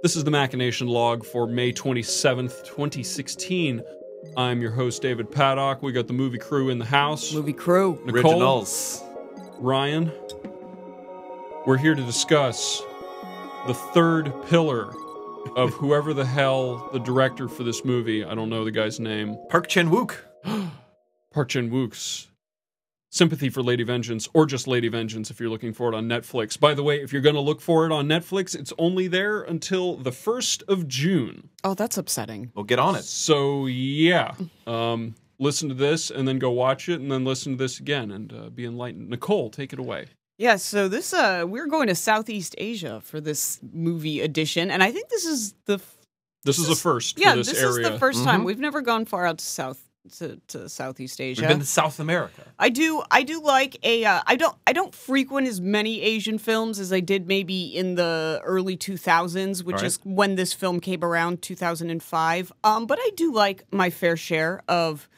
This is the Machination Log for May 27th, 2016. I'm your host, David Paddock. We got the movie crew in the house. Movie crew. Nicole, Originals. Ryan. We're here to discuss the third pillar of whoever the hell the director for this movie, I don't know the guy's name, Park Chan Wook. Park Chan Wook's Sympathy for Lady Vengeance, or just Lady Vengeance if you're looking for it on Netflix. By the way, if you're going to look for it on Netflix, it's only there until the 1st of June. Oh, that's upsetting. Well, get on it. So, yeah. Um, listen to this and then go watch it and then listen to this again and uh, be enlightened. Nicole, take it away. Yeah, so this uh we're going to Southeast Asia for this movie edition, and I think this is the f- This is the first yeah for this, this area. is the 1st time Mhm. we've never gone far out to South to, to Southeast Asia. We've been to South America. I do I do like a uh, I don't I don't frequent as many Asian films as I did maybe in the early 2000s which Right. is when this film came around 2005 um but I do like my fair share of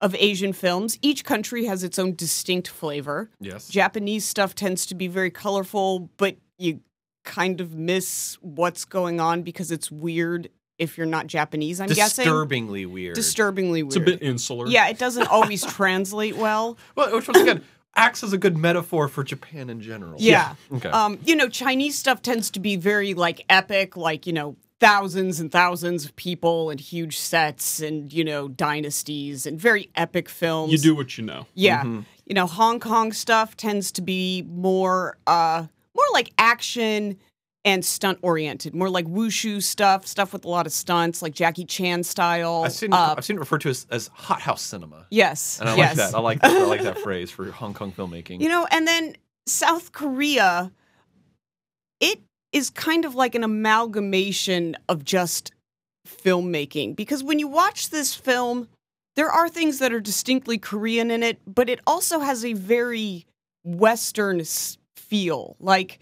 of Asian films each country has its own distinct flavor Yes. Japanese stuff tends to be very colorful but you kind of miss what's going on because it's weird if you're not Japanese I'm guessing Disturbingly weird. disturbingly weird It's a bit insular. yeah it doesn't always translate well well, which once again acts as a good metaphor for Japan in general. Yeah. Okay. Um, you know, Chinese stuff tends to be very like epic, like, you know, thousands and thousands of people and huge sets and, you know, dynasties and very epic films. You do what you know. Yeah. Mm-hmm. You know, Hong Kong stuff tends to be more uh more like action and stunt oriented, more like wushu stuff, stuff with a lot of stunts, like Jackie Chan style. I've seen uh, I've seen it referred to as, as hot house cinema. yes. And I yes. like that. I like that. I like that phrase for Hong Kong filmmaking. You know, and then South Korea, it is kind of like an amalgamation of just filmmaking because when you watch this film, there are things that are distinctly Korean in it, but it also has a very Western feel. Like,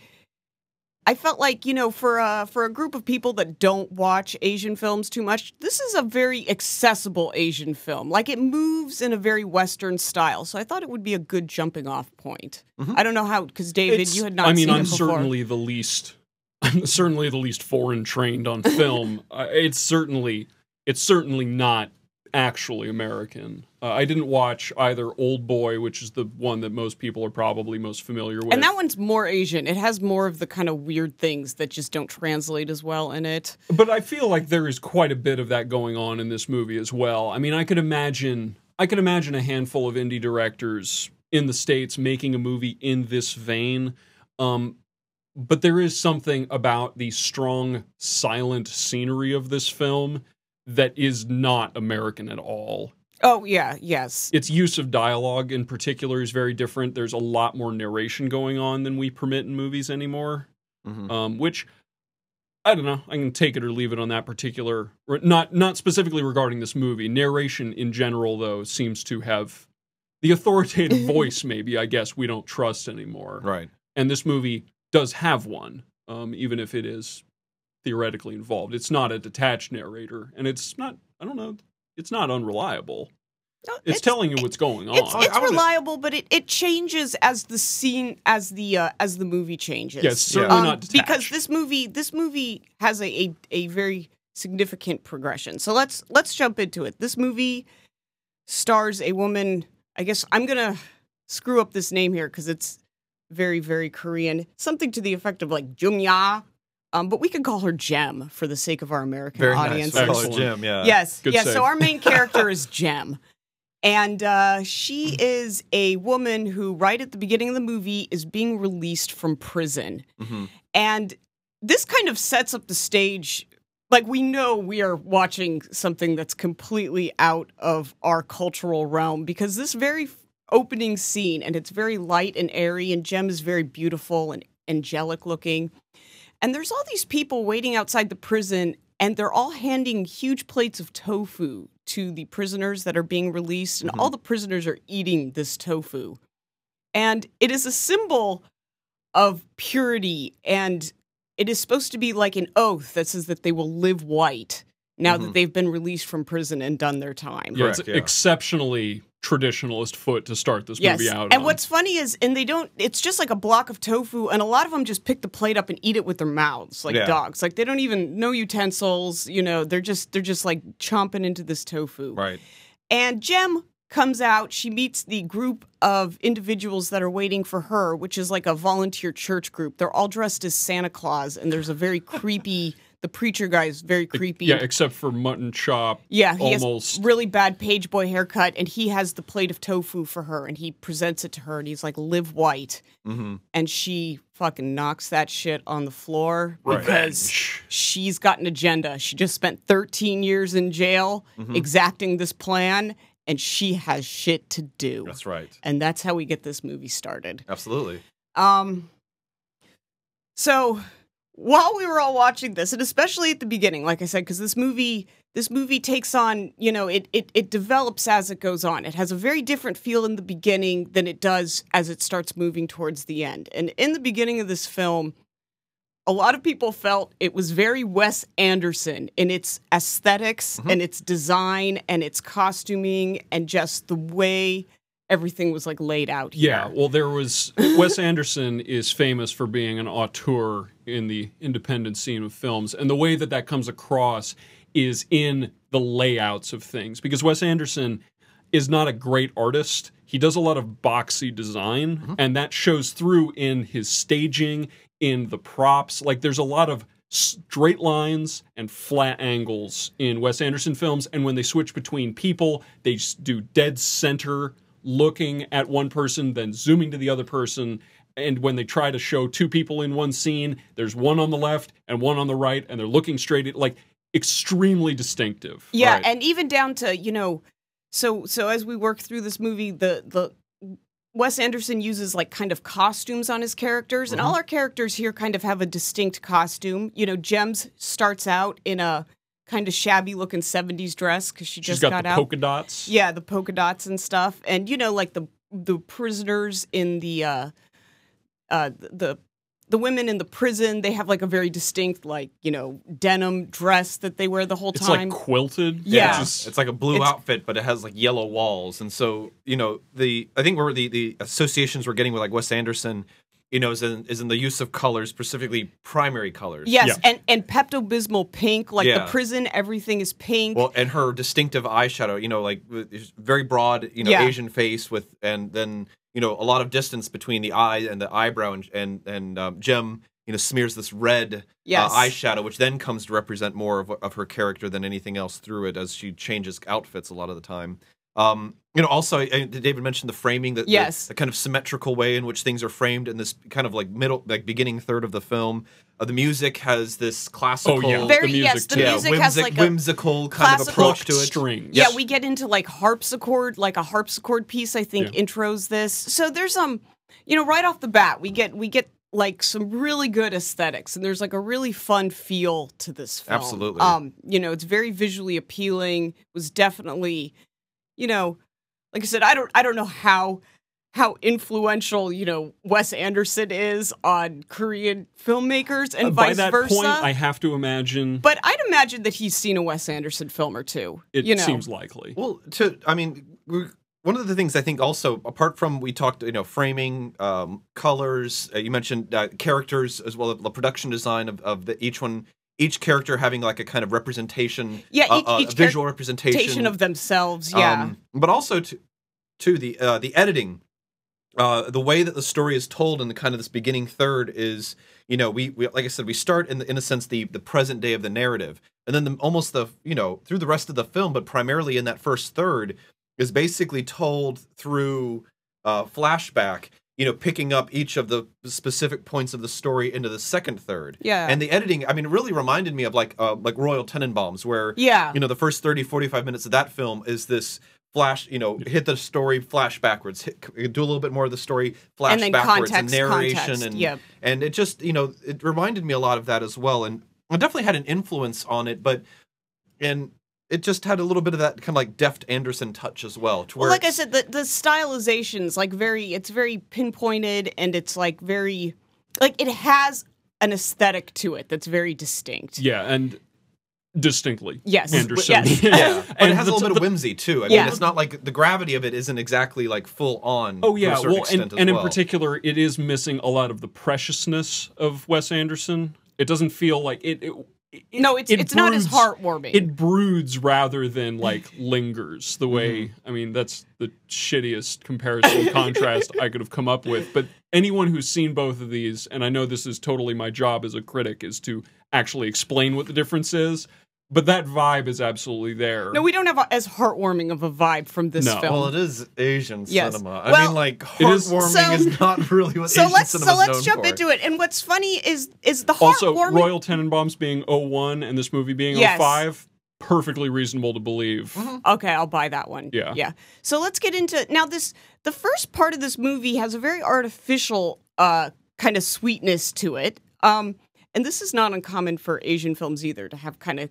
I felt like you know, for a for a group of people that don't watch Asian films too much, this is a very accessible Asian film. Like it moves in a very Western style, so I thought it would be a good jumping off point. I don't know how because David, It's- you had not. I mean, seen I'm it certainly the least. I'm certainly the least foreign trained on film. uh, it's certainly, it's certainly not actually American. Uh, I didn't watch either Old Boy, which is the one that most people are probably most familiar with. And that one's more Asian. It has more of the kind of weird things that just don't translate as well in it. But I feel like there is quite a bit of that going on in this movie as well. I mean, I could imagine I could imagine a handful of indie directors in the states making a movie in this vein. Um, but there is something about the strong silent scenery of this film that is not American at all. Oh yeah, yes. Its use of dialogue in particular is very different. There's a lot more narration going on than we permit in movies anymore Mhm. um, which I don't know. I can take it or leave it on that particular. Not not specifically regarding this movie. Narration in general, though, seems to have the authoritative voice. Maybe I guess we don't trust anymore. Right. And this movie does have one, um, even if it is theoretically involved. It's not a detached narrator, and it's not. I don't know. It's not unreliable. No, It's, telling you what's going on. It's, I- it's reliable, but it, it changes as the scene as the uh, as the movie changes. yeah, certainly Um, not detached. because this movie this movie has a, a a very significant progression. So let's let's jump into it. This movie stars a woman. I guess I'm gonna screw up this name here because it's very very Korean. Something to the effect of like Jumya, um, but we could call her Jem for the sake of our American Very audience. nice. Call her. Jim. Yeah. Yes, Good yes. save. So our main character is Jem, and uh, she is a woman who, right at the beginning of the movie, is being released from prison, Mhm. and this kind of sets up the stage. Like we know we are watching something that's completely out of our cultural realm because this very opening scene, and it's very light and airy, and Jem is very beautiful and angelic looking. And there's all these people waiting outside the prison, and they're all handing huge plates of tofu to the prisoners that are being released, and all the prisoners are eating this tofu. And it is a symbol of purity, and it is supposed to be like an oath that says that they will live white now that Mhm. they've been released from prison and done their time. yeah, it's yeah. exceptionally traditionalist foot to start this Yes. movie out. And on. what's funny is, and they don't, it's just like a block of tofu, and a lot of them just pick the plate up and eat it with their mouths, like Yeah. dogs. Like they don't even know utensils, you know, they're just, they're just like chomping into this tofu. Right. And Jem comes out. She meets the group of individuals that are waiting for her, which is like a volunteer church group. They're all dressed as Santa Claus, and there's a very creepy. The preacher guy is very creepy. yeah, except for mutton chop. Yeah, he almost. has really bad page boy haircut, and he has the plate of tofu for her, and he presents it to her, and he's like, "Live white," Mm-hmm. and she fucking knocks that shit on the floor Right. because she's got an agenda. She just spent 13 years in jail Mm-hmm. exacting this plan, and she has shit to do. That's right. And that's how we get this movie started. Absolutely. Um, so while we were all watching this, and especially at the beginning, like I said, because this movie, this movie takes on, you know, it, it it develops as it goes on. It has a very different feel in the beginning than it does as it starts moving towards the end. And in the beginning of this film, a lot of people felt it was very Wes Anderson in its esthetics mm-hmm. and its design and its costuming and just the way everything was like laid out. Yeah, well, there was Wes Anderson is famous for being an auteur in the independent scene of films, and the way that that comes across is in the layouts of things because Wes Anderson is not a great artist. He does a lot of boxy design, mm-hmm. and that shows through in his staging, in the props. Like, there's a lot of straight lines and flat angles in Wes Anderson films, and when they switch between people, they just do dead center looking at one person, then zooming to the other person. And when they try to show two people in one scene, there's one on the left and one on the right, and they're looking straight at like extremely distinctive. Yeah, Right. and even down to you know, so so as we work through this movie, the the Wes Anderson uses like kind of costumes on his characters, and Mm-hmm. all our characters here kind of have a distinct costume. You know, Jem's starts out in a kind of shabby looking '70s dress because she She's just got, got, the out. polka dots. Yeah, the polka dots and stuff, and you know, like the the prisoners in the uh, uh, the the women in the prison, they have like a very distinct, like you know, denim dress that they wear the whole It's time. like quilted. Yeah. It's It's like a blue It's- outfit, but it has like yellow walls, and so you know the I think where the the associations we're getting with like Wes Anderson, you know, is in is in the use of colors, specifically primary colors. Yes, Yeah. and and Pepto Bismol pink, like Yeah. the prison, everything is pink. Well, and her distinctive eyeshadow, you know, like very broad, you know, Yeah. Asian face with, and then you know a lot of distance between the eye and the eyebrow, and and and um, Jem, you know, smears this red Yes. uh, eyeshadow, which then comes to represent more of, of her character than anything else through it, as she changes outfits a lot of the time. Um, you know, also uh, David mentioned the framing, that Yes. the, the kind of symmetrical way in which things are framed in this kind of like middle, like beginning third of the film. Uh, the music has this classical, Oh, yeah. very the music yes, the too. yeah, music has whimsic- like a whimsical kind of approach to it. strings. yeah. We get into like harpsichord, like a harpsichord piece. I think Yeah. intros this. So there's um, you know, right off the bat, we get we get like some really good aesthetics, and there's like a really fun feel to this film. Absolutely. Um, you know, it's very visually appealing. It was definitely, you know, like I said, I don't I don't know how how influential you know Wes Anderson is on Korean filmmakers and Uh, By vice that versa. point, I have to imagine but I'd imagine that he's seen a Wes Anderson film or two. it you know, seems likely. Well, to I mean, one of the things I think also, apart from we talked, you know, framing, um, colors. Uh, you mentioned uh, characters as well as the production design of, of the, each one, each character having like a kind of representation, Yeah, uh, each- uh, each a visual representation Representation of themselves. Yeah. Um, but also to to the uh, the editing, uh, the way that the story is told in the kind of this beginning third is, you know, we, we like I said, we start in the, in a sense the the present day of the narrative, and then the, almost the you know through the rest of the film, but primarily in that first third is basically told through uh, flashback. You know, picking up each of the specific points of the story into the second third. Yeah. And the editing, I mean, it really reminded me of like uh, like Royal Tenenbaums, where yeah. you know the first 30 45 minutes of that film is this flash you know hit the story flash backwards hit, do a little bit more of the story flash and backwards context, and narration context. and yep. and it just you know it reminded me a lot of that as well and it definitely had an influence on it but and it just had a little bit of that kind of like deft anderson touch as well to Well, like I said, the the stylization's like very, it's very pinpointed, and it's like very, like it has an aesthetic to it that's very distinct. Yeah, and distinctly. Yes. Anderson. Yes. yeah, but And it has the- a little bit the- of whimsy too. I Yeah. mean, it's not like the gravity of it isn't exactly like full on. Oh to yeah, a well, extent and, as and in particular, it is missing a lot of the preciousness of Wes Anderson. It doesn't feel like it. it, it No, it's it it's not as heartwarming. It broods rather than like lingers. The way Mm-hmm. I mean, that's the shittiest comparison contrast I could have come up with. But anyone who's seen both of these, and I know this is totally my job as a critic, is to actually explain what the difference is. But that vibe is absolutely there. no, we don't have a, as heartwarming of a vibe from this No. film. Well, it is Asian Yes. cinema. I Well, mean, like It is- heartwarming So- is not really what so Asian let's cinema so let's known jump for. into it. And what's funny is is the also, heartwarming. Royal Tenenbaums being 01 and this movie being Yes. 05, perfectly reasonable to believe. Mm-hmm. Okay, I'll buy that one. Yeah. Yeah. So let's get into now this the first part of this movie has a very artificial uh kind of sweetness to it. Um and this is not uncommon for Asian films either to have kind of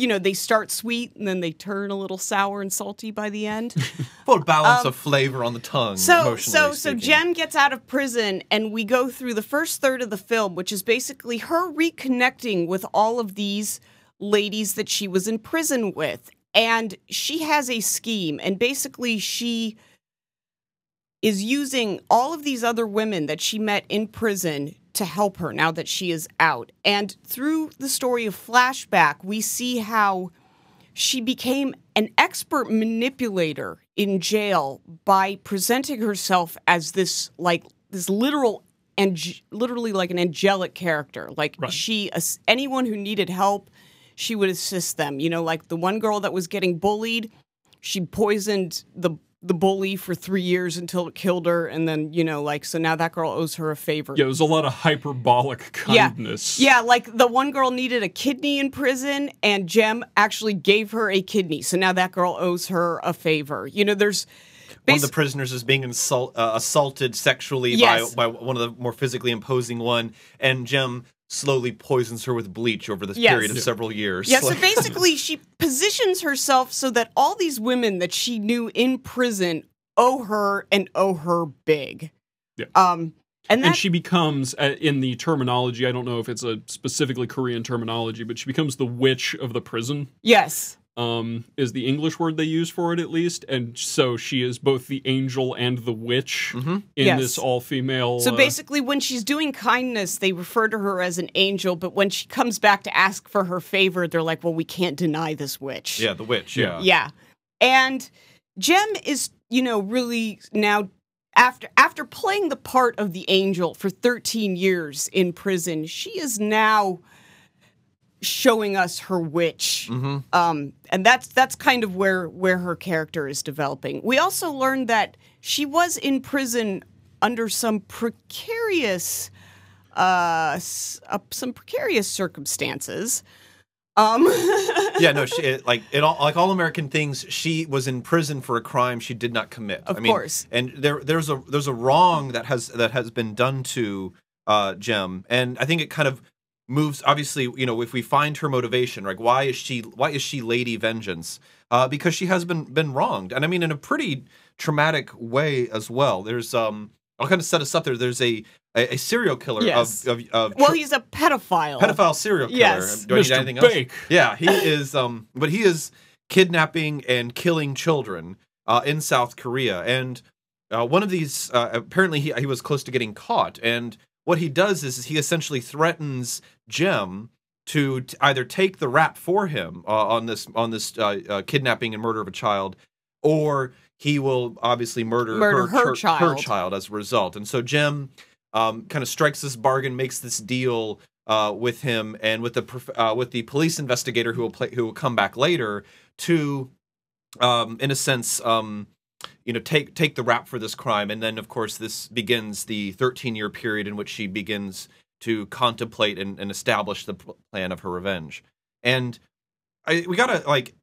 you know, they start sweet and then they turn a little sour and salty by the end. Full balance Um, of flavor on the tongue. So emotionally so so. Jem gets out of prison and we go through the first third of the film, which is basically her reconnecting with all of these ladies that she was in prison with. And she has a scheme and basically she is using all of these other women that she met in prison to help her now that she is out. And through the story of flashback, we see how she became an expert manipulator in jail by presenting herself as this like this literal and literally like an angelic character like Right. she anyone who needed help she would assist them you know like the one girl that was getting bullied she poisoned the the bully for 3 years until it killed her and then you know like so now that girl owes her a favor Yeah, it was a lot of hyperbolic kindness. yeah, like the one girl needed a kidney in prison, and Jem actually gave her a kidney. So now that girl owes her a favor. You know, there's one of the prisoners is being insult, uh, assaulted sexually Yes. by, by one of the more physically imposing one, and Jem slowly poisons her with bleach over this Yes. period of several years. yeah. So basically, she positions herself so that all these women that she knew in prison owe her and owe her big. Yeah. Um, and that and she becomes uh, in the terminology i don't know if it's a specifically korean terminology but she becomes the witch of the prison yes, um, is the english word they use for it at least and so she is both the angel and the witch in Mm-hmm. Yes. this all-female So uh, basically, when she's doing kindness, they refer to her as an angel. But when she comes back to ask for her favor, they're like, "Well, we can't deny this witch." yeah, the witch. Yeah. Yeah. Yeah. And Jem is, you know, really now after after playing the part of the angel for 13 years in prison, she is now showing us her witch. Mm-hmm. Um and that's that's kind of where where her character is developing. We also learned that she was in prison under some precarious uh, s- uh some precarious circumstances. Um yeah, no, she it, like it all like all American things. She was in prison for a crime she did not commit. Of I mean, course. and there there's a there's a wrong that has that has been done to uh, Jem, and I think it kind of moves. Obviously, you know, if we find her motivation, like why is she why is she Lady Vengeance? Uh, because she has been been wronged, and I mean in a pretty traumatic way as well. There's um, I'll kind of set us up there. There's a a, a serial killer Yes. of of, of well, he's a pedophile. pedophile serial killer. Yes. Do I need Mr. anything else? Yeah, he is. Um, but he is kidnapping and killing children uh, in South Korea, and uh, one of these uh, apparently he he was close to getting caught. And what he does is he essentially threatens Jem to t- either take the rap for him uh, on this on this uh, uh, kidnapping and murder of a child, or he will obviously murder, Murder her her child. child as a result. And so Jim um, kind of strikes this bargain, makes this deal uh, with him and with the prof- uh, with the police investigator who will play who will come back later to, um, in a sense, um, you know, take take the rap for this crime, and then of course this begins the 13 year period in which she begins to contemplate and, and establish the plan of her revenge. And I we gotta like,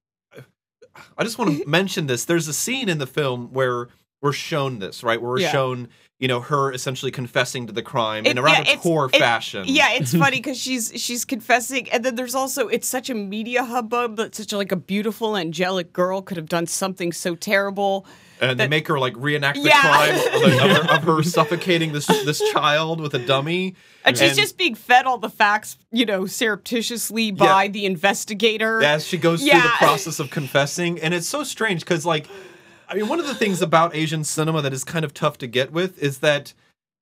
I just want to mention this. There's a scene in the film where we're shown this, right? Where we're Yeah. shown, you know, her essentially confessing to the crime in a rather yeah, poor it- fashion. Yeah, it's funny because she's she's confessing, and then there's also it's such a media hubbub that such a, like a beautiful angelic girl could have done something so terrible. And they make her like reenact the Yeah. crime of, of her, of her suffocating this this child with a dummy. And she's And- just being fed all the facts, you know, surreptitiously by the investigator. as she goes through the process of confessing and it's so strange because like i mean one of the things about asian cinema that is kind of tough to get with is that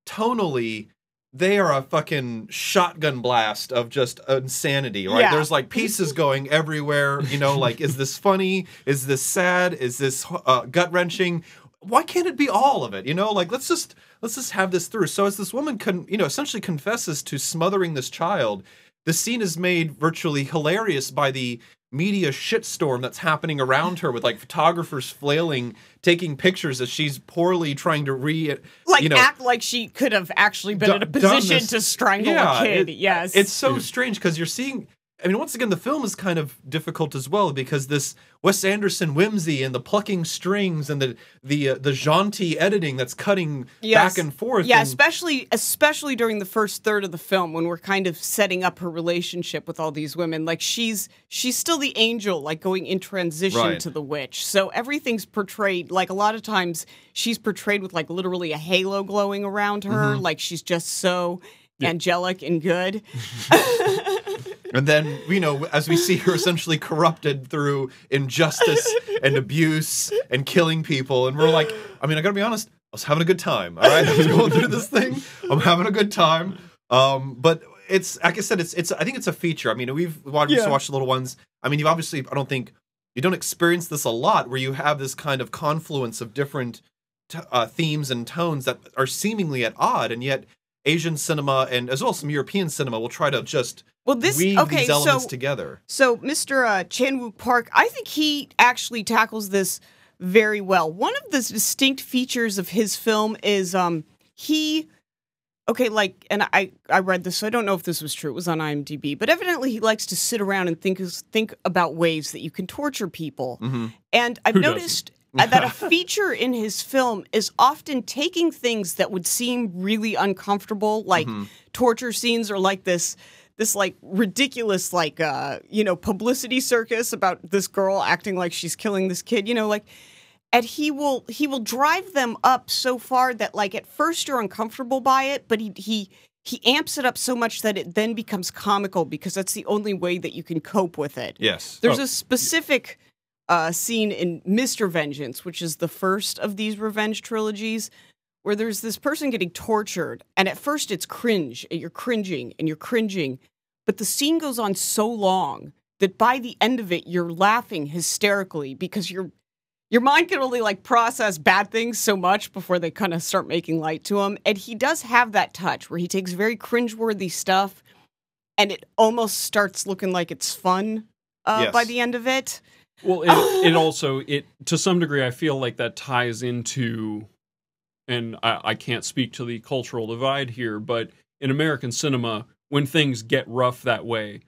tonally they are a fucking shotgun blast of just insanity right? Yeah. there's like pieces going everywhere you know like is this funny? Is this sad? Is this uh, gut-wrenching? Why can't it be all of it you know? Like let's just let's just have this through. So as this woman con- you know essentially confesses to smothering this child the scene is made virtually hilarious by the media shitstorm that's happening around her with like photographers flailing taking pictures as she's poorly trying to re like you know act like she could have actually been do- in a position this- to strangle Yeah, a kid. it- yes. it's so strange because you're seeing I mean, once again, the film is kind of difficult as well because this Wes Anderson whimsy and the plucking strings and the the uh, the jaunty editing that's cutting Yes. back and forth. Yeah, and- especially especially during the first third of the film when we're kind of setting up her relationship with all these women. Like she's she's still the angel, like going in transition Right. to the witch. So everything's portrayed like a lot of times she's portrayed with like literally a halo glowing around her, Mm-hmm. like she's just so angelic and good. And then, you know, as we see her essentially corrupted through injustice and abuse and killing people, and we're like, I mean, I gotta be honest, I was having a good time. All right, I was going through this thing. I'm having a good time. Um, but it's like I said, it's it's. I think it's a feature. I mean, we've watched, Yeah. watched the little ones. I mean, you've obviously, I don't think you don't experience this a lot, where you have this kind of confluence of different t- uh, themes and tones that are seemingly at odd, and yet Asian cinema and as well as some European cinema will try to just Well, this weave okay, these elements so together. So, Mr. Uh, Chan Wook Park, I think he actually tackles this very well. One of the distinct features of his film is um, he, okay, like, and I I read this, so I don't know if this was true. It was on IMDb, but evidently he likes to sit around and think think about ways that you can torture people. Mm-hmm. And I've Who doesn't? noticed uh, that a feature in his film is often taking things that would seem really uncomfortable, like Mm-hmm. torture scenes or like this this like ridiculous like uh you know publicity circus about this girl acting like she's killing this kid, you know, like and he will he will drive them up so far that like at first you're uncomfortable by it, but he he he amps it up so much that it then becomes comical because that's the only way that you can cope with it. Yes. There's Oh. a specific uh, scene in Mr. Vengeance, which is the first of these revenge trilogies, where there's this person getting tortured, and at first it's cringe, and you're cringing, and you're cringing, but the scene goes on so long that by the end of it, you're laughing hysterically because your your mind can only like process bad things so much before they kind of start making light to them. And he does have that touch where he takes very cringeworthy stuff, and it almost starts looking like it's fun uh, Yes. by the end of it. Well, it, it also it to some degree I feel like that ties into, and I, I can't speak to the cultural divide here, but in American cinema, when things get rough that way,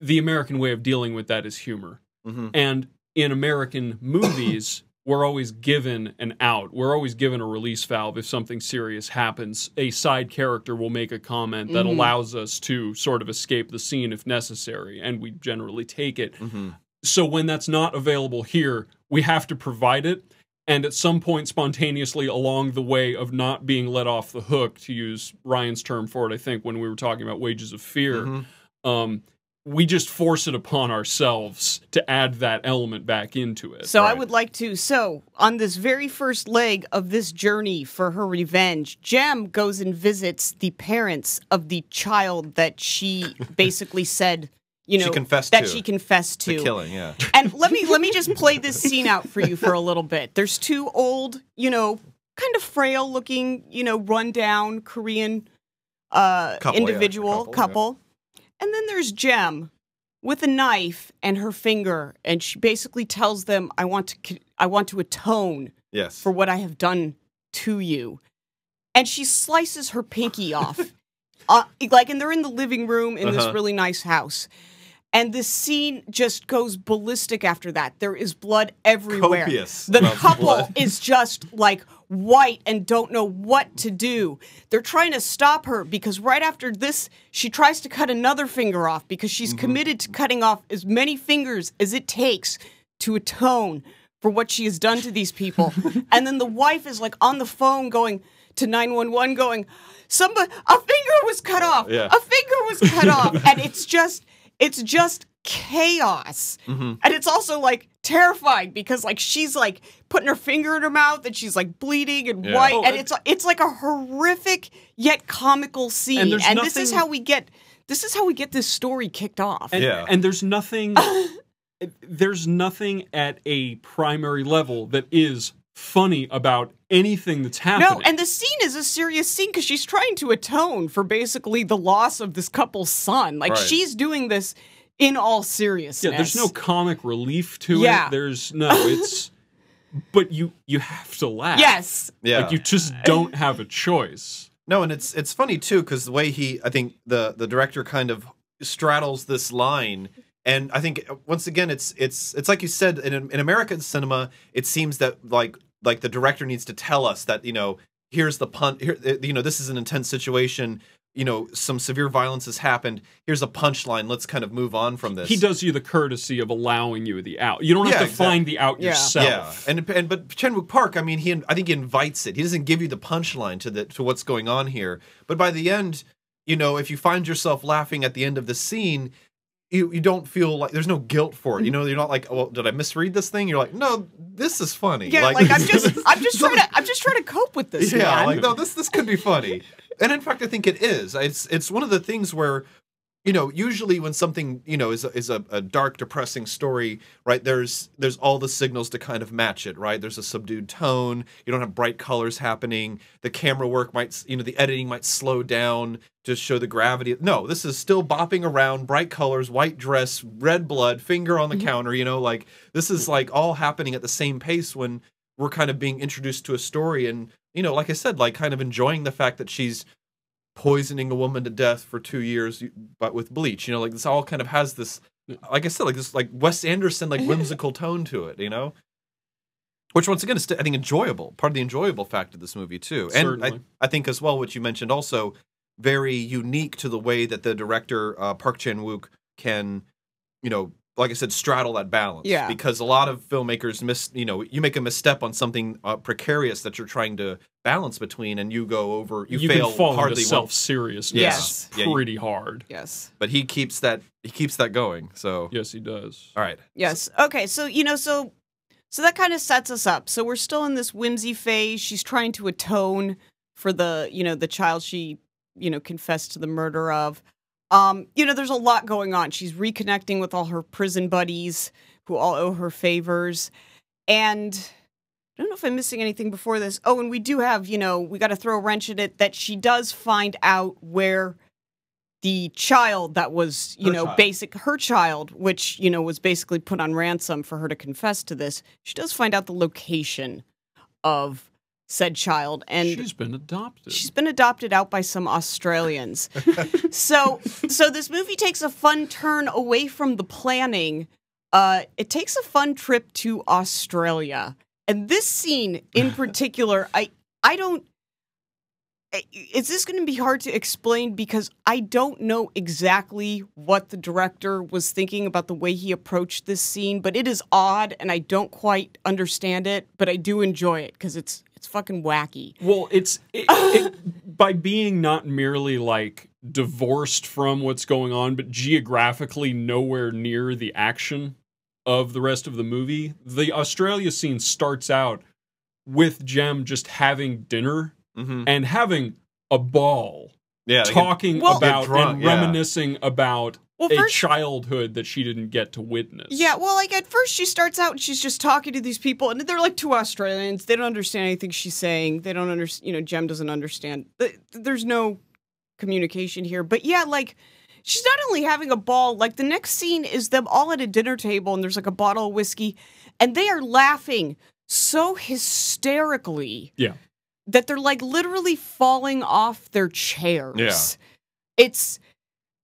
the American way of dealing with that is humor. hmm And in American movies, we're always given an out. We're always given a release valve if something serious happens. A side character will make a comment that Mhm. allows us to sort of escape the scene if necessary, and we generally take it. hmm So when that's not available here, we have to provide it. And at some point, spontaneously along the way of not being let off the hook, to use Ryan's term for it, I think when we were talking about wages of fear, Mhm. um, we just force it upon ourselves to add that element back into it. So I would like to. So on this very first leg of this journey for her revenge, Jem goes and visits the parents of the child that she basically said, you know, She confessed that to. she confessed The to. killing, yeah. And let me let me just play this scene out for you for a little bit. There's two old, you know, kind of frail looking, you know, rundown Korean uh Couple, yeah, individual couple, couple. yeah. And then there's Jem with a knife and her finger and she basically tells them I want to I want to atone Yes. for what I have done to you. And she slices her pinky off. Uh, like, and they're in the living room in this Uh-huh. really nice house. And the scene just goes ballistic after that. There is blood everywhere. Copious The couple is just like white and don't know what to do. They're trying to stop her because right after this, she tries to cut another finger off because she's Mm-hmm. committed to cutting off as many fingers as it takes to atone for what she has done to these people. and then the wife is like on the phone going to 911 going, somebody, a finger was cut off. Yeah. A finger was cut off. And it's just, it's just chaos. Mhm. And it's also like terrifying because like she's like putting her finger in her mouth and she's like bleeding and Yeah. white. Oh, and and- it's it's like a horrific yet comical scene. And, there's this is how we get this is how we get this story kicked off. And, Yeah. and there's nothing there's nothing at a primary level that is funny about anything that's happening. No, and the scene is a serious scene because she's trying to atone for basically the loss of this couple's son. Like Right. she's doing this in all seriousness. yeah, there's no comic relief to Yeah. it. There's no, it's but you you have to laugh. Yes. Yeah. Like you just don't have a choice. No, and it's it's funny too because the way he, I think the the director kind of straddles this line, and I think once again it's it's it's like you said in in American cinema, it seems that like like the director needs to tell us that you know here's the punch here uh, you know this is an intense situation you know some severe violence has happened here's a punchline let's kind of move on from this He does you the courtesy of allowing you the out. You don't have Yeah, to exactly. find the out Yeah. yourself. Yeah, and and but Chan Wook Park, I mean, he I think he invites it. He doesn't give you the punchline to the to what's going on here. But by the end, you know, if you find yourself laughing at the end of the scene, you you don't feel like there's no guilt for it. You mm-hmm. know, you're not like, oh, did I misread this thing? You're like, no, this is funny. Yeah, like, I'm just I'm just trying to I'm just trying to cope with this. yeah, man. like no, this this could be funny. and in fact, I think it is. It's it's one of the things where, you know, usually when something you know is a, is a, a dark, depressing story, right? There's there's all the signals to kind of match it, right? There's a subdued tone. You don't have bright colors happening. The camera work might, you know, the editing might slow down to show the gravity. No, this is still bopping around, bright colors, white dress, red blood, finger on the mm-hmm. counter. You know, like this is like all happening at the same pace when we're kind of being introduced to a story and you know like i said like kind of enjoying the fact that she's poisoning a woman to death for two years but with bleach you know like this all kind of has this like i said like this like wes anderson like whimsical tone to it you know? Which once again is i think enjoyable part of the enjoyable fact of this movie too. And I, I think as well what you mentioned also very unique to the way that the director uh, park chan-wook can you know like i said straddle that balance. Yeah. because a lot of filmmakers miss you know you make a misstep on something uh, precarious that you're trying to balance between and you go over you, You, fail can fall hardly into self seriousness Yes. Yeah, you- pretty hard. Yes. but he keeps that he keeps that going so Yes, he does. all right Yes. Okay. So you know, so so that kind of sets us up. So we're still in this whimsy phase. She's trying to atone for the you know the child she you know confessed to the murder of. Um, you know, there's a lot going on. She's reconnecting with all her prison buddies who all owe her favors, and I don't know if I'm missing anything before this. Oh, and we do have you know we got to throw a wrench in it that she does find out where the child that was you Her know child. basic her child which you know was basically put on ransom for her to confess to this she does find out the location of said child and She's been adopted. she's been adopted out by some australians so so this movie takes a fun turn away from the planning uh it takes a fun trip to australia and this scene in particular i i don't is this going to be hard to explain because I don't know exactly what the director was thinking about the way he approached this scene, but it is odd and I don't quite understand it, but I do enjoy it because it's it's fucking wacky. Well, it's it, it, by being not merely like divorced from what's going on, but geographically nowhere near the action of the rest of the movie. The Australia scene starts out with Jem just having dinner mm-hmm. and having a ball, yeah they get- talking Well- about drunk, and yeah. reminiscing about Well, a childhood that she didn't get to witness. yeah, well, like at first she starts out and she's just talking to these people, and they're like two Australians. They don't understand anything she's saying. They don't understand. You know, Jem doesn't understand. There's no communication here. But yeah, like she's not only having a ball. Like the next scene is them all at a dinner table, and there's like a bottle of whiskey, and they are laughing so hysterically Yeah. that they're like literally falling off their chairs. Yeah. It's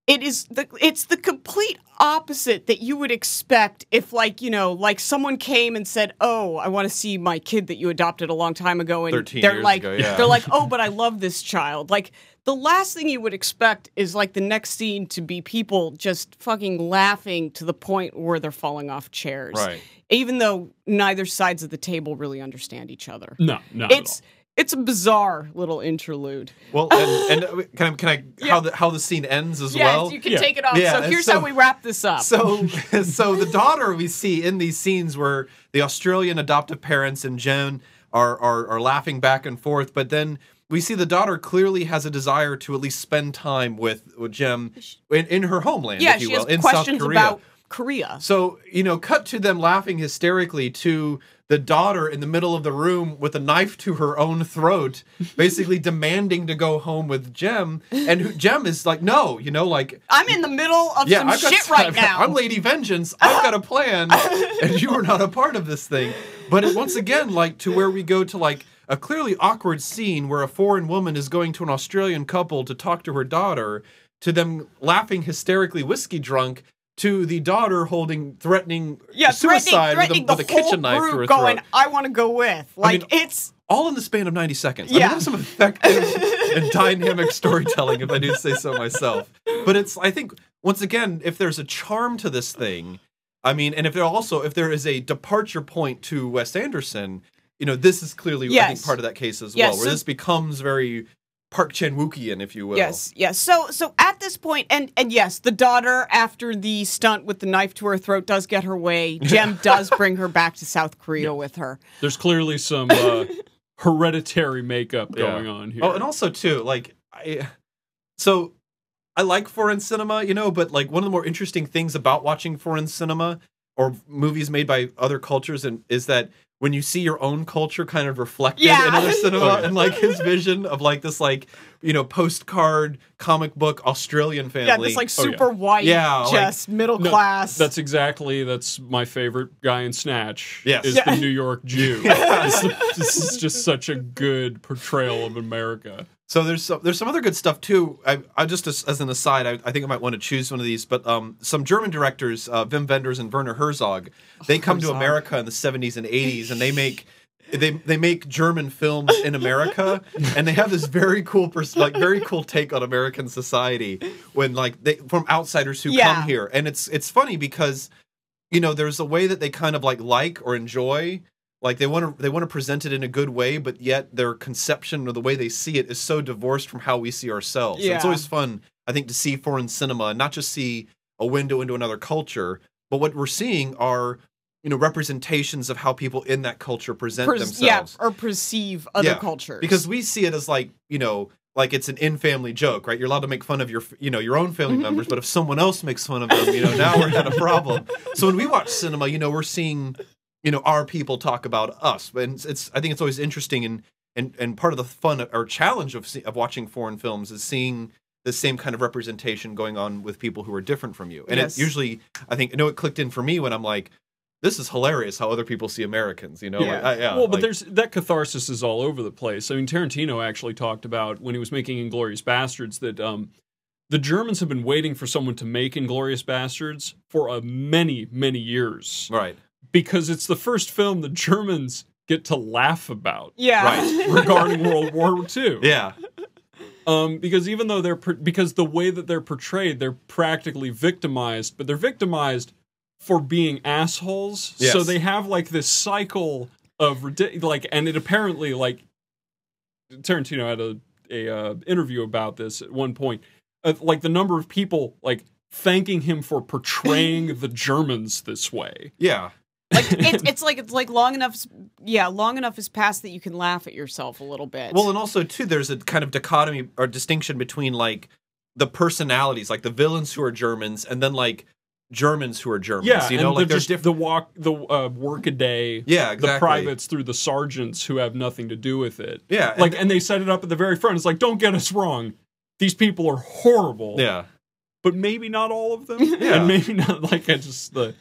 it is the it's the complete opposite that you would expect if like you know like someone came and said oh i want to see my kid that you adopted a long time ago and 13 they're years like ago, yeah. they're like oh but i love this child like the last thing you would expect is like the next scene to be people just fucking laughing to the point where they're falling off chairs Right. even though neither sides of the table really understand each other No, no. it's at it's a bizarre little interlude Well, and, and uh, can I can I Yeah. how the how the scene ends as yes well? you can Yeah. take it off Yeah, so here's so- how we wrap this up So, so the daughter we see in these scenes where the Australian adoptive parents and Joan are, are are laughing back and forth, but then we see the daughter clearly has a desire to at least spend time with, with Jem in, in her homeland, yeah if you she will, has in questions South Korea. about korea So, you know, cut to them laughing hysterically to the daughter in the middle of the room with a knife to her own throat, basically demanding to go home with Jem. And who, Jem is like, no, you know, like, i'm in the middle of some I've got- shit right now I'm Lady Vengeance. I've got a plan, and you are not a part of this thing. But it, once again, like to where we go to like a clearly awkward scene where a foreign woman is going to an Australian couple to talk to her daughter, to them laughing hysterically, whiskey drunk. To the daughter holding, threatening yeah, suicide threatening, with a, with a kitchen knife to her group throat. going, I want to go with. Like mean, it's all in the span of 90 seconds. I Yeah. mean, that's some effective and dynamic storytelling, if I do say so myself. But it's, I think, once again, if there's a charm to this thing, I mean, and if there also, if there is a departure point to Wes Anderson, you know, this is clearly, I think, part of that case as Yes, well, where so- this becomes very Park Chan Wookian, if you will. yes, yes. So so at this point, and and yes, the daughter after the stunt with the knife to her throat does get her way. Jem does bring her back to South Korea with her. There's clearly some uh, hereditary makeup Yeah. going on here. Oh, and also too, like I so I like foreign cinema, you know, but like one of the more interesting things about watching foreign cinema or movies made by other cultures and is that when you see your own culture kind of reflected Yeah. in other cinema Oh, and like his vision of like this like you know postcard comic book Australian family. Yeah, this like Oh, yeah. super white, Yeah, like- just middle No, class. That's exactly that's my favorite guy in Snatch. Yes. is Yeah. the New York Jew. this, this is just such a good portrayal of America. So there's some, there's some other good stuff too. I, I just as, as an aside, I, I think I might want to choose one of these. But um, some German directors, uh, Wim Wenders and Werner Herzog, they come to America in the 70s and 80s, and they make they they make German films in America, and they have this very cool pers- like very cool take on American society when like they from outsiders who Yeah. come here, and it's it's funny because you know there's a way that they kind of like like or enjoy. Like they want to they want to present it in a good way but yet their conception or the way they see it is so divorced from how we see ourselves. And it's always fun i think to see foreign cinema and not just see a window into another culture but what we're seeing are you know representations of how people in that culture present yeah, themselves. or perceive other Yeah, cultures. because we see it as like you know like it's an in-family joke right? You're allowed to make fun of your you know your own family mm-hmm. members but if someone else makes fun of them you know now we're at a problem. So when we watch cinema you know we're seeing you know our people talk about us and it's, it's i think it's always interesting and and and part of the fun or challenge of of watching foreign films is seeing the same kind of representation going on with people who are different from you. And Yes. it usually i think i know it clicked in for me when i'm like this is hilarious how other people see americans you know Yeah. Like, I- yeah well, but like- there's that catharsis is all over the place. I mean, Tarantino actually talked about when he was making Inglourious Basterds that um, the Germans have been waiting for someone to make Inglourious Basterds for a many, many years right because it's the first film the Germans get to laugh about yeah, Right. regarding World War II. yeah Um, because even though they're per- because the way that they're portrayed, they're practically victimized, but they're victimized for being assholes. Yes. So they have like this cycle of ridic- like, and it apparently like Tarantino had a a uh, interview about this at one point, uh, like the number of people like thanking him for portraying the Germans this way. yeah like it's, it's like it's like long enough. Yeah, long enough has passed that you can laugh at yourself a little bit. Well, and also too, there's a kind of dichotomy or distinction between like the personalities, like the villains who are Germans, and then like Germans who are Germans. Yeah, you know, and like the, there's just different. the walk the uh, workaday Yeah, the privates through the sergeants who have nothing to do with it. Yeah, and- like and they set it up at the very front. It's like, don't get us wrong, these people are horrible. Yeah. but maybe not all of them. Yeah. and maybe not like I just the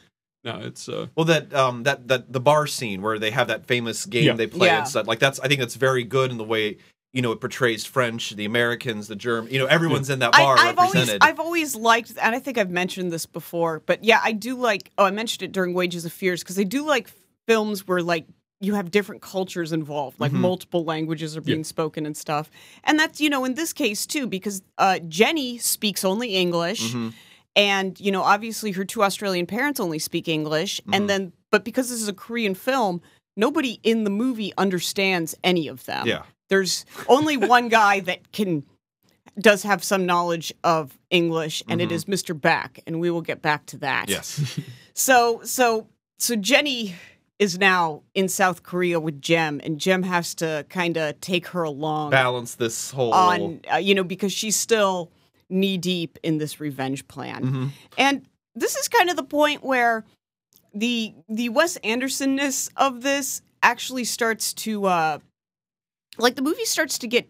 no, it's uh Well, that um that that the bar scene where they have that famous game Yeah. they play Yeah. and stuff like that's I think that's very good in the way you know it portrays French, the Americans, the German. You know, everyone's in that bar I, I've always represented. I've always liked, and I think I've mentioned this before, but yeah, I do like. Oh, I mentioned it during Wages of Fears because I do like films where like you have different cultures involved, like Mhm. multiple languages are Yeah. being spoken and stuff, and that's you know in this case too because uh, Jenny speaks only English. Mhm. And you know, obviously, her two Australian parents only speak English, Mhm. and then, but because this is a Korean film, nobody in the movie understands any of them Yeah. There's only one guy that can does have some knowledge of English, and it Mhm. is Mr. Baek, and we will get back to that. Yes. So so so Jenny is now in South Korea with Jem, and Jem has to kind of take her along Balance this whole. on uh, you know because she's still knee deep in this revenge plan. Mhm. And this is kind of the point where the the Wes Andersonness of this actually starts to uh like the movie starts to get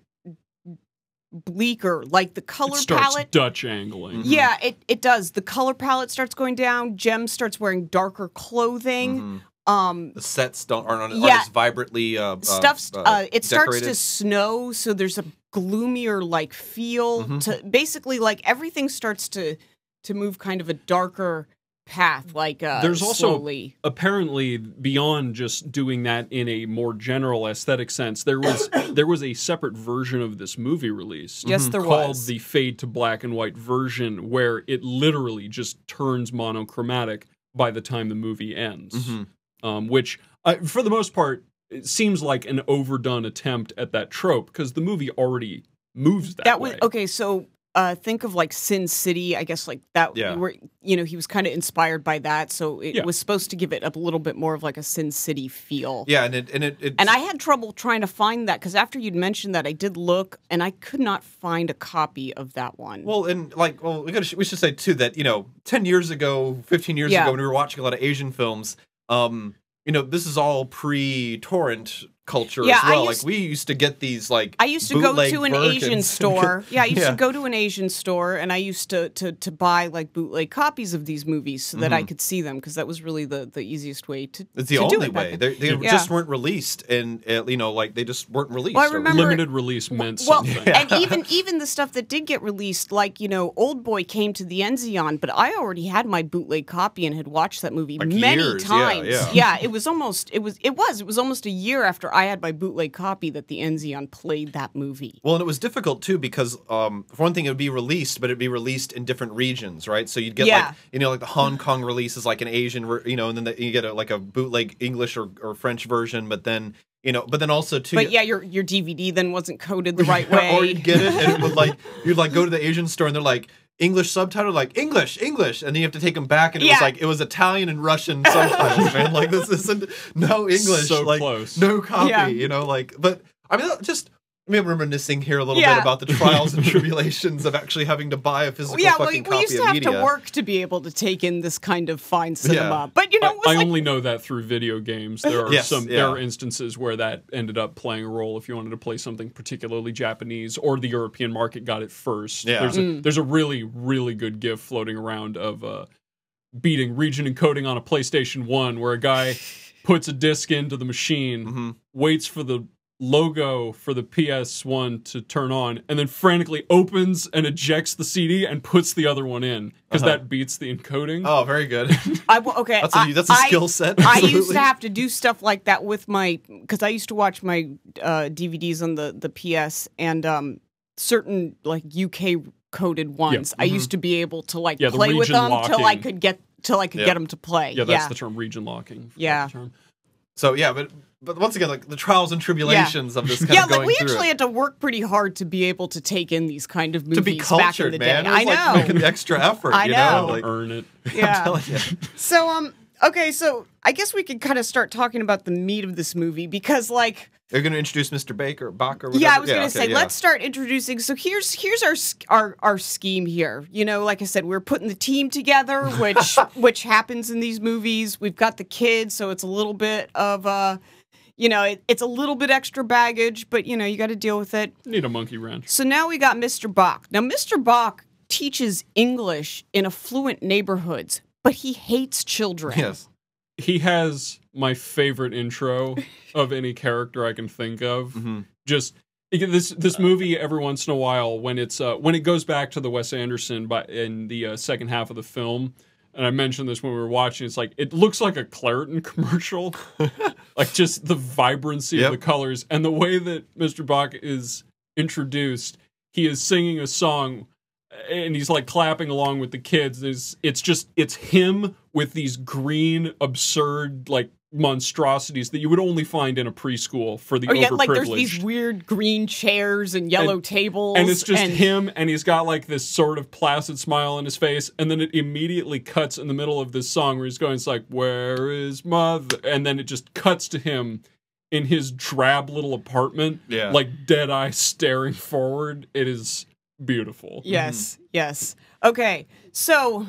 bleaker, like the color it starts palette. Dutch angling. Mhm. Yeah, it, it does. The color palette starts going down. Jem starts wearing darker clothing. Mhm. Um The sets don't aren't, aren't Yeah. as vibrantly. Uh, stuff's uh, uh, it starts to snow so there's a gloomier like feel Mhm. to basically like everything starts to to move kind of a darker path like uh There's also- slowly. apparently beyond just doing that in a more general aesthetic sense there was there was a separate version of this movie released yes there called was the fade to black and white version where it literally just turns monochromatic by the time the movie ends Mhm. um, which uh, for the most part it seems like an overdone attempt at that trope because the movie already moves that, that was way. okay so uh think of like sin city i guess like that Yeah. where you know he was kind of inspired by that so it Yeah. was supposed to give it a little bit more of like a sin city feel Yeah, and it and it, it's, and I had trouble trying to find that because after you'd mentioned that, I did look and I could not find a copy of that one. Well, and like, well, we, gotta, we should say too that you know, ten years ago, fifteen years Yeah. ago, when we were watching a lot of Asian films, um, you know, this is all pre-torrent culture Yeah, as I well. used- like, we used to get these like I used to go to an versions. Asian store. Yeah, I used Yeah. to go to an Asian store and I used to to, to buy like bootleg copies of these movies so that I Mhm. could see them because that was really the, the easiest way to. It's the to do only it way. They, they Yeah. just weren't released, and uh, you know, like they just weren't released. Well, I remember- limited release meant Well, something and even even the stuff that did get released, like you know, Old Boy came to the Enzion, but I already had my bootleg copy and had watched that movie Like many years, yeah, times. yeah. it was almost it was it was it was almost a year after I had my bootleg copy that the Enzion played that movie. Well, and it was difficult too because, um, for one thing, it would be released, but it'd be released in different regions, right? So you'd get Yeah. like, you know, like the Hong Kong release is like an Asian, ver- you know, and then the, you get a, like a bootleg English or, or French version, but then, you know, but then also too. But yeah, your your DVD then wasn't coded the right way. or you'd get it and it would like you'd like go to the Asian store and they're like English subtitle, like English, English, and then you have to take them back, and it Yeah. was like it was Italian and Russian subtitles, man. Like this isn't no English, So like close. no copy, Yeah. you know. Like, but I mean, just I mean, I'm reminiscing here a little Yeah. bit about the trials and tribulations of actually having to buy a physical yeah, we, fucking we copy used to have media. to work to be able to take in this kind of fine cinema. Yeah. But you know, I, I like only know that through video games. There are Yes, some yeah. there are instances where that ended up playing a role if you wanted to play something particularly Japanese or the European market got it first. Yeah. There's a Mm. there's a really really good gif floating around of uh beating region encoding on a PlayStation 1 where a guy puts a disc into the machine, Mhm. waits for the logo for the PS1 to turn on and then frantically opens and ejects the CD and puts the other one in because Uh-huh. that beats the encoding. Oh, very good. I, okay, That's a I- that's a I- skill set. I used to have to do stuff like that with my because I used to watch my uh, DVDs on the the PS and um, certain like UK coded ones. I mhm. used to be able to like Yeah, the play with region them till I could get till I could Yeah. get them to play. yeah, that's yeah. the term region locking. Yeah. term. So yeah, but but once again, like the trials and tribulations of this kind yeah, of like going we through actually it. had to work pretty hard to be able to take in these kind of movies to be back in the man. day. It was I like know. making the extra effort. I you know. know, like, earn it. yeah. I'm telling you. So um okay, so I guess we could kind of start talking about the meat of this movie because like You're going to introduce Mr. Baker, Bach, or whatever? yeah, I was gonna okay, say yeah. let's start introducing. So here's here's our our our scheme here. You know, like I said, we're putting the team together, which which happens in these movies. We've got the kids, so it's a little bit of uh, you know, it, it's a little bit extra baggage, but you know, you got to deal with it. Need a monkey wrench. So now we got Mr. Baek. Now Mr. Baek teaches English in affluent neighborhoods, but he hates children. Yes. He has my favorite intro of any character I can think of. hmm Just This this movie every once in a while when it's uh, when it goes back to the Wes Anderson by in the uh, second half of the film, and I mentioned this when we were watching. It's like it looks like a Claritin commercial, like just the vibrancy Yep. of the colors and the way that Mr. Baek is introduced. He is singing a song, and he's like clapping along with the kids. There's, it's just it's him with these green absurd like monstrosities that you would only find in a preschool for the Oh yeah, overprivileged. like there's these weird green chairs and yellow And- tables, and it's just and- him and he's got like this sort of placid smile on his face and then it immediately cuts in the middle of this song where he's going it's like where is mother and then it just cuts to him in his drab little apartment Yeah. like dead eye staring forward it is beautiful Yes, mm-hmm. yes. Okay, so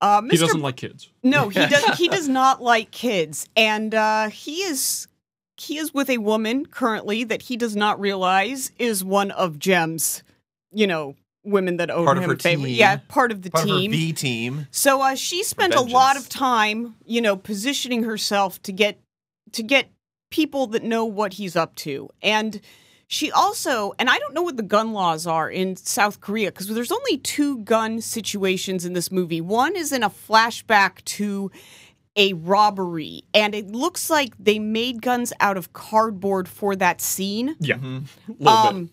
uh, Mr. he doesn't like kids No, he does. He does not like kids, and uh, he is he is with a woman currently that he does not realize is one of Jem's, you know, women that owe Part of him her a favor. team. Yeah, part of the Part of team. her V team. so uh, she spent a lot of time, you know, positioning herself to get to get people that know what he's up to, and she also, and I don't know what the gun laws are in South Korea because there's only two gun situations in this movie. One is in a flashback to a robbery, and it looks like they made guns out of cardboard for that scene. yeah Mhm. a little bit Um,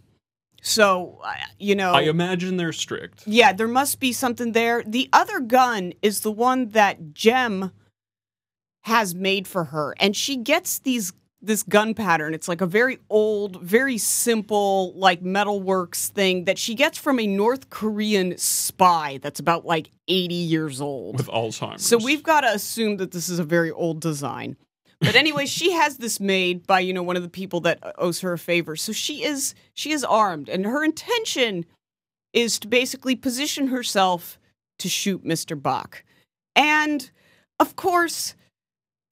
so uh, you know, i imagine they're strict yeah, there must be something there. The other gun is the one that Jem has made for her, and she gets these this gun pattern. It's like a very old, very simple, like metalworks thing that she gets from a North Korean spy that's about like 80 years old. with alzheimer's So we've got to assume that this is a very old design. But anyway, she has this made by you know one of the people that owes her a favor. So she is she is armed, and her intention is to basically position herself to shoot Mr. Baek. And of course,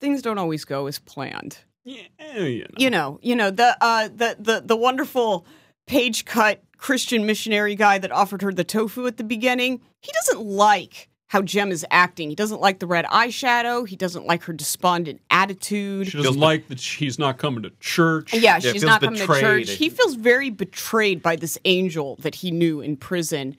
things don't always go as planned yeah, you know. you know, you know the uh, the the the wonderful page cut Christian missionary guy that offered her the tofu at the beginning. He doesn't like how Jem is acting. He doesn't like the red eyeshadow. He doesn't like her despondent attitude. she doesn't like that she's not coming to church Yeah, Yeah, she's not coming to betrayed. church. He feels very betrayed by this angel that he knew in prison.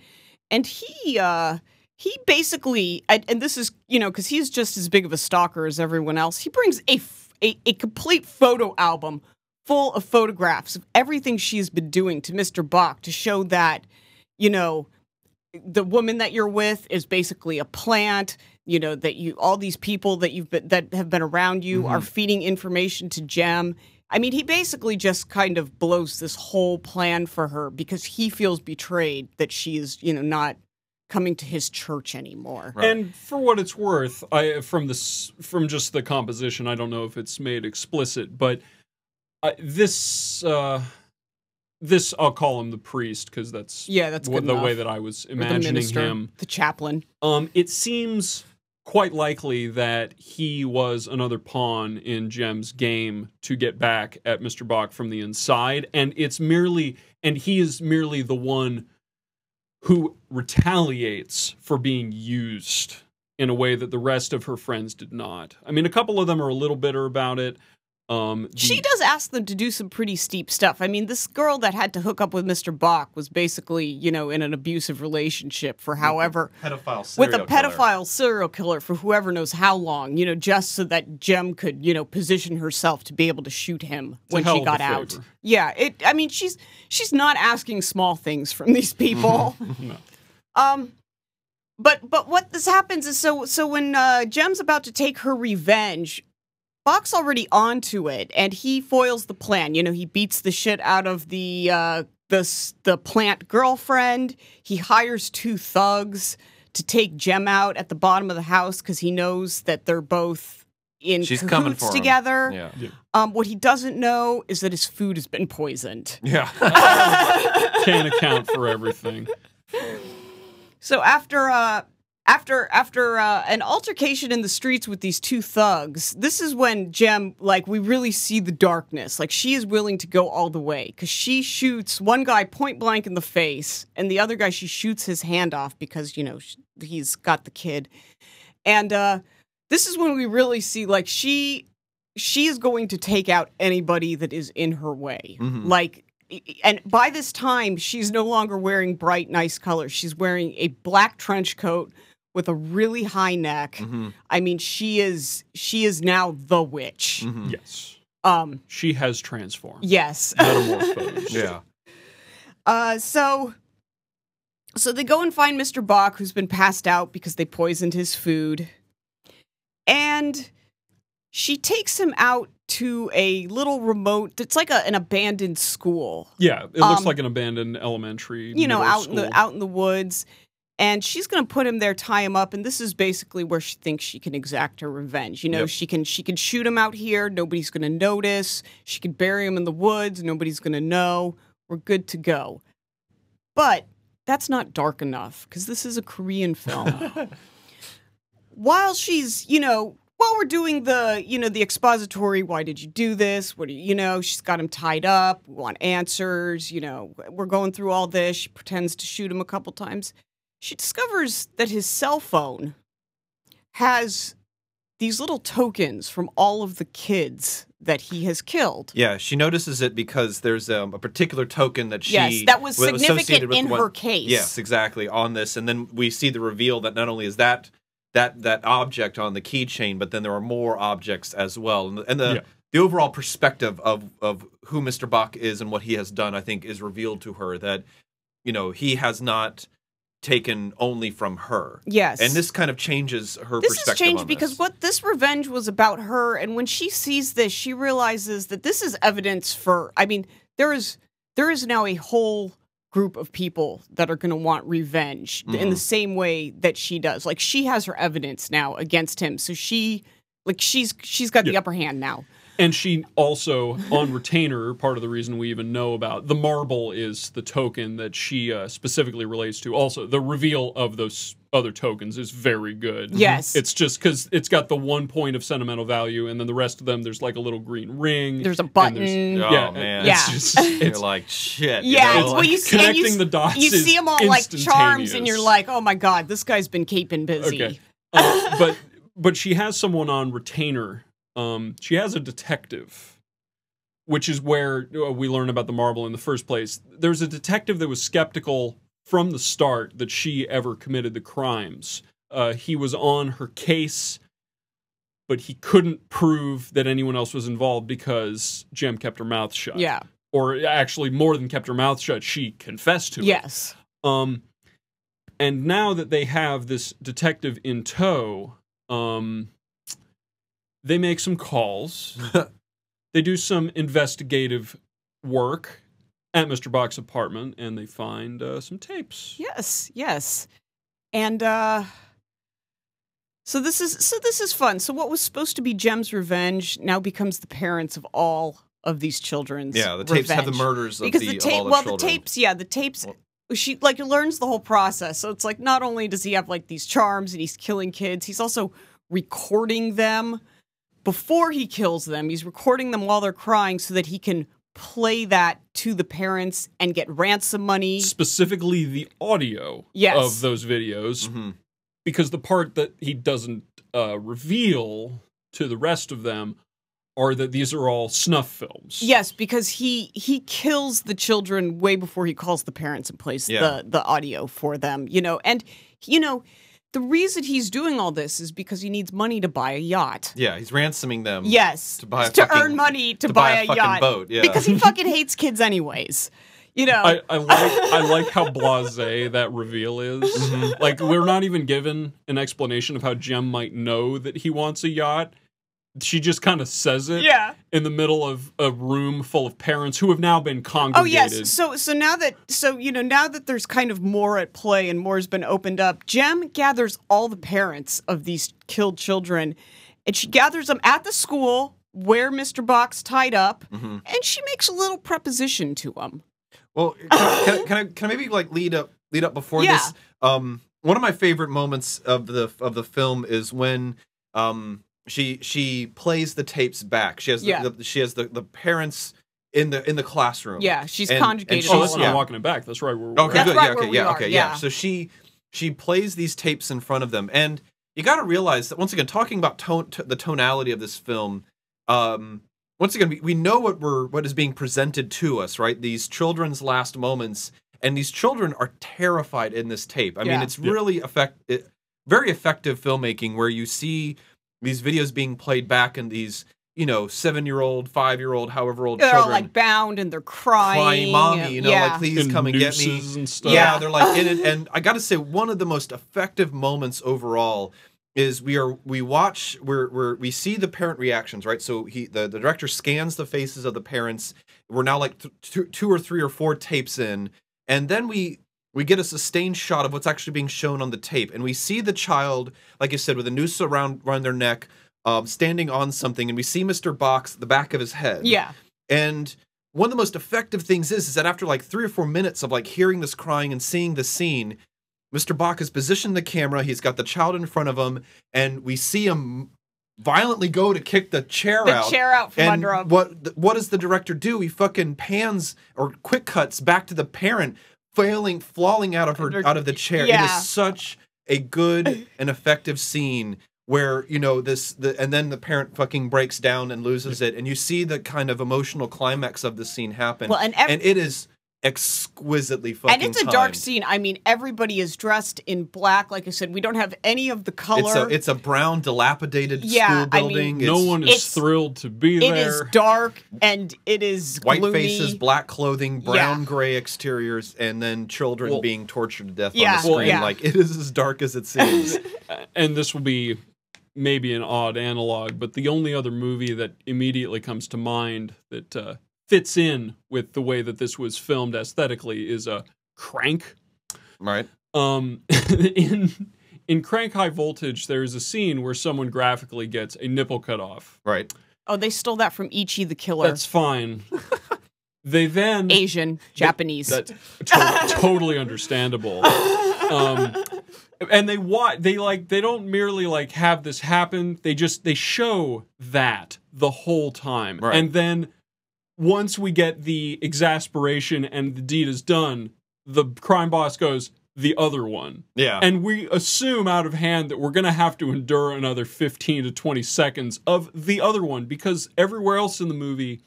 And he uh he basically and, and this is, you know, cuz he's just as big of a stalker as everyone else. He brings a f- a, a complete photo album full of photographs of everything she's been doing to Mr. Baek to show that, you know, the woman that you're with is basically a plant you know that you all these people that you've been that have been around you are mm-hmm. feeding information to Jem. I mean, he basically just kind of blows this whole plan for her because he feels betrayed that she is, you know, not coming to his church anymore. Right. And for what it's worth, I from this from just the composition, I don't know if it's made explicit, but uh, this uh, this I'll call him the priest because that's Yeah, that's what, the enough. way that I was Or the imagining minister, him. the chaplain. Um, it seems quite likely that he was another pawn in Jem's game to get back at Mr. Baek from the inside, and it's merely and he is merely the one who retaliates for being used in a way that the rest of her friends did not. I mean, a couple of them are a little bitter about it. Um, the- She does ask them to do some pretty steep stuff. I mean, this girl that had to hook up with Mr. Baek was basically, you know, in an abusive relationship for however Pedophile with a serial killer. pedophile serial killer for whoever knows how long, you know, just so that Jem could, you know, position herself to be able to shoot him a when she got out. favor. Yeah, it I mean, she's she's not asking small things from these people. No. Um but but what this happens is so so when uh Jem's about to take her revenge, Baek's already onto it and he foils the plan. You know, he beats the shit out of the uh the the plant girlfriend. He hires two thugs to take Jem out at the bottom of the house cuz he knows that they're both in She's cahoots coming for him. together. Yeah. Um what he doesn't know is that his food has been poisoned. Yeah. can't account for everything. So after uh after after uh, an altercation in the streets with these two thugs, this is when Jem like we really see the darkness. Like she is willing to go all the way because she shoots one guy point blank in the face, and the other guy she shoots his hand off because you know he's got the kid. And uh, this is when we really see like she she is going to take out anybody that is in her way. Mhm. Like, and by this time, she's no longer wearing bright, nice colors. She's wearing a black trench coat with a really high neck. Mhm. I mean, she is she is now the witch. Mhm. Yes. Um, She has transformed. yes. Metamorphosed. Yeah. Uh, so, so they go and find Mr. Baek, who's been passed out because they poisoned his food, and she takes him out to a little remote. It's like a, an abandoned school, Yeah, it looks Um, like an abandoned elementary. you know, middle out in the out in the woods. And she's going to put him there, tie him up, and this is basically where she thinks she can exact her revenge. You know, Yep. she can she can shoot him out here, nobody's going to notice. She can bury him in the woods, nobody's going to know. We're good to go. But that's not dark enough because this is a Korean film. while she's, you know, while we're doing the, you know, the expository, why did you do this? What do you, you know, she's got him tied up. We want answers. You know, we're going through all this. She pretends to shoot him a couple times. She discovers that his cell phone has these little tokens from all of the kids that he has killed. Yeah, she notices it because there's um, a particular token that she yes, that was wa- associated significant with in one- her case. Yes, exactly on this, and then we see the reveal that not only is that that that object on the keychain, but then there are more objects as well, and the, and the Yeah. the overall perspective of of who Mr. Baek is and what he has done, I think, is revealed to her that you know he has not taken only from her, Yes. and this kind of changes her this has perspective. changed on because what this revenge was about her and when she sees this she realizes that this is evidence for i mean there is there is now a whole group of people that are going to want revenge in Mm-hmm. the same way that she does like she has her evidence now against him so she like she's she's got the upper hand now And she also, on retainer, part of the reason we even know about the marble is the token that she uh, specifically relates to. Also, the reveal of those other tokens is very good. Yes. It's just because it's got the one point of sentimental value, and then the rest of them, there's like a little green ring. there's a button there's- Oh, yeah, man. It's Yeah. just, you're like shit. you yeah, know, it's, well, you see, and you, the dots You is see them all like charms, and you're like, "Oh my god, this guy's been keeping busy." Okay. Uh, but but she has someone on retainer. Um, she has a detective, which is where uh, we learn about the marble in the first place. There's a detective that was skeptical from the start that she ever committed the crimes. Uh, he was on her case, but he couldn't prove that anyone else was involved because Jem kept her mouth shut. Yeah. Or actually, more than kept her mouth shut, she confessed to it. Yes. Um, and now that they have this detective in tow, um, they make some calls. they do some investigative work at Mr. Baek's apartment, and they find uh, some tapes. Yes, yes. And uh so this is so this is fun. So what was supposed to be Jem's revenge now becomes the parents of all of these children's yeah, the tapes have the murders of because the, the of tape all the well children. the tapes yeah the tapes Well- she like learns the whole process so it's like not only does he have like these charms and he's killing kids he's also recording them before he kills them he's recording them while they're crying so that he can play that to the parents and get ransom money Specifically, the audio Yes. of those videos, Mhm. because the part that he doesn't uh, reveal to the rest of them are that these are all snuff films. Yes, because he he kills the children way before he calls the parents and plays Yeah. the the audio for them. You know, and you know the reason he's doing all this is because he needs money to buy a yacht. Yeah, he's ransoming them. Yes, to buy a to fucking- earn money to, to buy, buy a a, fucking yacht boat, yeah. because he fucking hates kids anyways. You know, I, I like I like how blasé that reveal is. Mm-hmm. Like we're not even given an explanation of how Jem might know that he wants a yacht. She just kind of says it yeah. in the middle of a room full of parents who have now been congregated. Oh yes. So so now that so you know now that there's kind of more at play and more has been opened up, Jem gathers all the parents of these killed children, and she gathers them at the school where Mr. Box tied up, Mhm. and she makes a little preposition to them. Well, can, I, can I can I maybe like lead up lead up before Yeah. this? Um, one of my favorite moments of the of the film is when um she she plays the tapes back. She has the, Yeah. the she has the, the parents in the in the classroom. Yeah, she's And- and conjugated. she- oh, all that's of not yeah. walking it back. That's right. We're, Okay, That's good. right yeah, okay, yeah, are, okay, yeah. yeah. So she she plays these tapes in front of them, and you got to realize that once again, talking about tone, t- the tonality of this film, um once again we, we know what we're what is being presented to us right these children's last moments and these children are terrified in this tape i mean Yeah. it's Yeah. really effect it, very effective filmmaking where you see these videos being played back and these you know seven year old five year old however old They're all like bound and they're crying. crying mommy you know yeah. like please And come and get me and stuff. yeah, Yeah. they're like in it, and I got to say, one of the most effective moments overall is we are we watch we're, we're we see the parent reactions right so he the, the director scans the faces of the parents we're now like th- two, two or three or four tapes in and then we we get a sustained shot of what's actually being shown on the tape and we see the child like you said with a noose around around their neck um, standing on something and we see mr box the back of his head Yeah. and one of the most effective things is, is that after like three or four minutes of like hearing this crying and seeing the scene, Mr. Baek has positioned the camera. He's got the child in front of him, and we see him violently go to kick the chair The out. The chair out from and under him. what what does the director do? He fucking pans or quick cuts back to the parent failing, falling out of her out of the chair. It yeah. is such a good and effective scene where you know this the and then the parent fucking breaks down and loses it and you see the kind of emotional climax of the scene happen Well, and ev- and it is exquisitely fucking and it's a dark scene. I mean, everybody is dressed in black. Like I said, we don't have any of the color. it's a it's a brown dilapidated Yeah, school I mean- no one is thrilled to be It It is dark and it is white gloomy. faces black clothing Yeah. brown gray exteriors and then children Well- being tortured to death Yeah, on the screen well, yeah. like it is as dark as it seems and this will be maybe an odd analog, but the only other movie that immediately comes to mind that uh, fits in with the way that this was filmed aesthetically is a Crank. right Um, in in Crank High Voltage, there is a scene where someone graphically gets a nipple cut off. right Oh, they stole that from Ichi the Killer. That's fine. they then Asian, Japanese. That's to- totally understandable. Um, and they wa- they like they don't merely like have this happen. They just they show that the whole time, Right. and then once we get the exasperation and the deed is done, the crime boss goes the other one. yeah And we assume out of hand that we're going to have to endure another 15 to 20 seconds of the other one because everywhere else in the movie,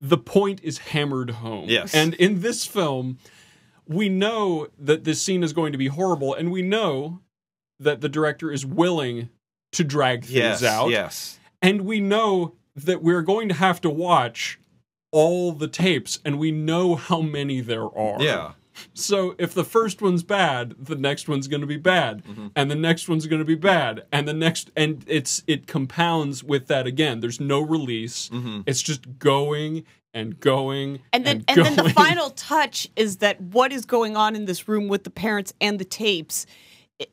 the point is hammered home. Yes. And in this film, we know that this scene is going to be horrible, and we know that the director is willing to drag things yes out. yes And we know that we're going to have to watch all the tapes, and we know how many there are. yeah So if the first one's bad, the next one's going to be bad, Mm-hmm. and the next one's going to be bad, and the next, and it's it compounds with that again. There's no release. Mhm. It's just going and going, and then and, and, then the final touch is that what is going on in this room with the parents and the tapes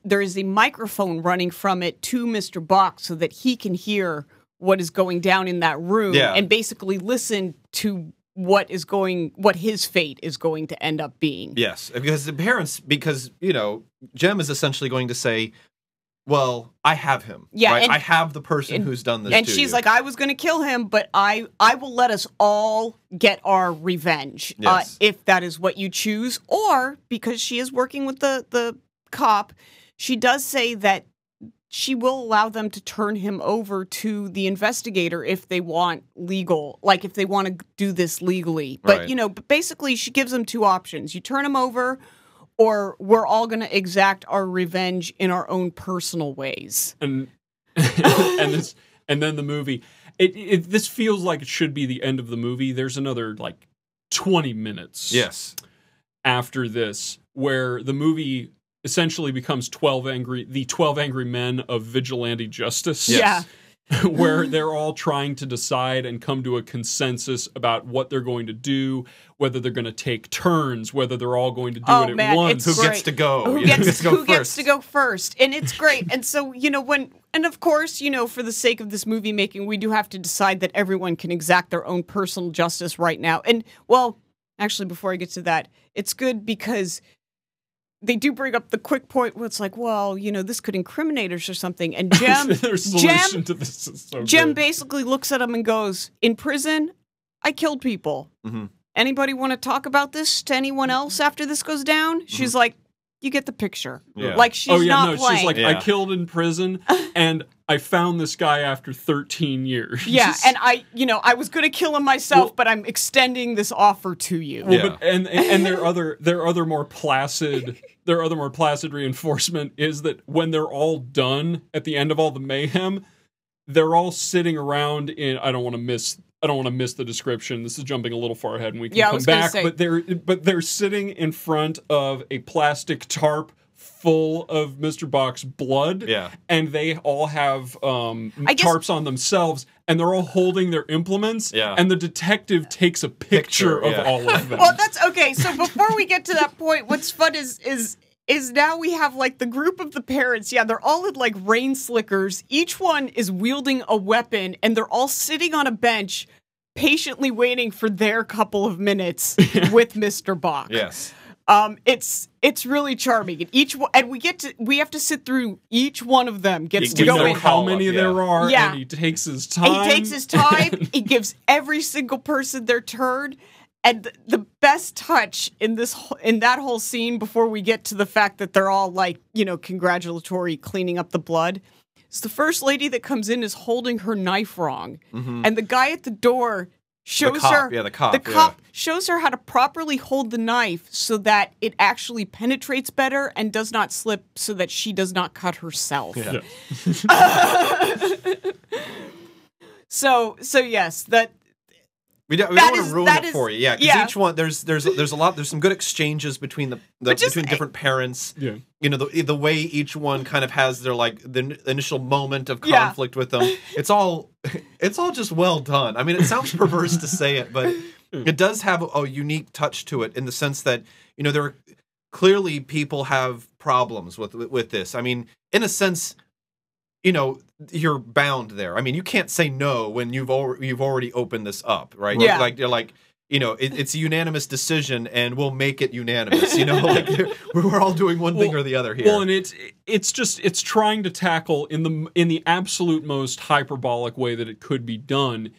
there is a microphone running from it to Mr. Box so that he can hear what is going down in that room Yeah. and basically listen to what is going what his fate is going to end up being. Yes, because the parents, because you know, Jem is essentially going to say, "Well, I have him. Yeah, right? and- I have the person and- who's done this." and she's you." like, I was going to kill him, but I I will let us all get our revenge uh, if that is what you choose. Or because she is working with the the cop, she does say that she will allow them to turn him over to the investigator if they want legal, like if they want to do this legally. But Right. you know, but basically, she gives them two options: you turn him over. Or we're all going to exact our revenge in our own personal ways. and and this and then the movie. It, it this feels like it should be the end of the movie. There's another like 20 minutes. "Yes, after this where the movie essentially becomes 12 angry the 12 angry men of vigilante justice. Yeah. where they're all trying to decide and come to a consensus about what they're going to do whether they're going to take turns whether they're all going to do Oh, it at man, once. who it's gets to go? who You know, gets, to go who gets to go first? And it's great. And so you know when and of course you know for the sake of this movie making we do have to decide that everyone can exact their own personal justice right now. And well actually before i get to that it's good because they do bring up the quick point where it's like well you know this could incriminate us or something. And jem jem to this. Is so jem basically looks at him and goes in prison i killed people. Mhm. anybody want to talk about this to anyone else after this goes down? She's Mm-hmm. like you get the picture. Yeah. Like she's not. oh yeah, not no, playing. she's like, I killed in prison, and I found this guy after 13 years. yeah, and I, you know, I was going to kill him myself, Well- but I'm extending this offer to you. Well, Yeah. but, and and and their other their other more placid their other more placid reinforcement is that when they're all done at the end of all the mayhem, they're all sitting around in I don't want to miss I don't want to miss the description. This is jumping a little far ahead, and we can Yeah, come back. say- But they're but they're sitting in front of a plastic tarp full of Mr. Baek's blood. Yeah. and they all have um, guess- tarps on themselves, and they're all holding their implements. Yeah. and the detective takes a picture, Picture, of yeah. all of them. Well, that's okay. So before we get to that point, what's fun is is is now we have like the group of the parents. Yeah, they're all in like rain slickers. Each one is wielding a weapon, and they're all sitting on a bench, patiently waiting for their couple of minutes with Mr. Baek. Yes. Um, it's it's really charming, and each one, and we get to we have to sit through each one of them gets You to we go know in. how many yeah. there are, Yeah. and he takes his time. He takes his time. he gives every single person their turn. And the best touch in this wh- in that whole scene before we get to the fact that they're all like, you know, congratulatory cleaning up the blood. Is the first lady that comes in is holding her knife wrong. Mm-hmm. And the guy at the door shows cop, her yeah, the cop, the yeah. cop shows her how to properly hold the knife so that it actually penetrates better and does not slip so that she does not cut herself. Yeah. So so yes, that We don't, we don't want to ruin that it is- for you. Yeah, because yeah. each one there's there's there's a lot there's some good exchanges between the, the But just- between different parents. Yeah. You know the the way each one kind of has their like the initial moment of Yeah. conflict with them. It's all it's all just well done. I mean, it sounds perverse to say it, but hmm. it does have a, a unique touch to it in the sense that you know there are clearly people have problems with with, with this. I mean, in a sense, you know you're bound there. I mean, you can't say no when you've already you've already opened this up, right? Yeah. Like you're like you know it, it's a unanimous decision, and we'll make it unanimous. You know, like we're all doing one thing or the other here. Well, and it's it's just it's trying to tackle in the in the absolute most hyperbolic way that it could be done.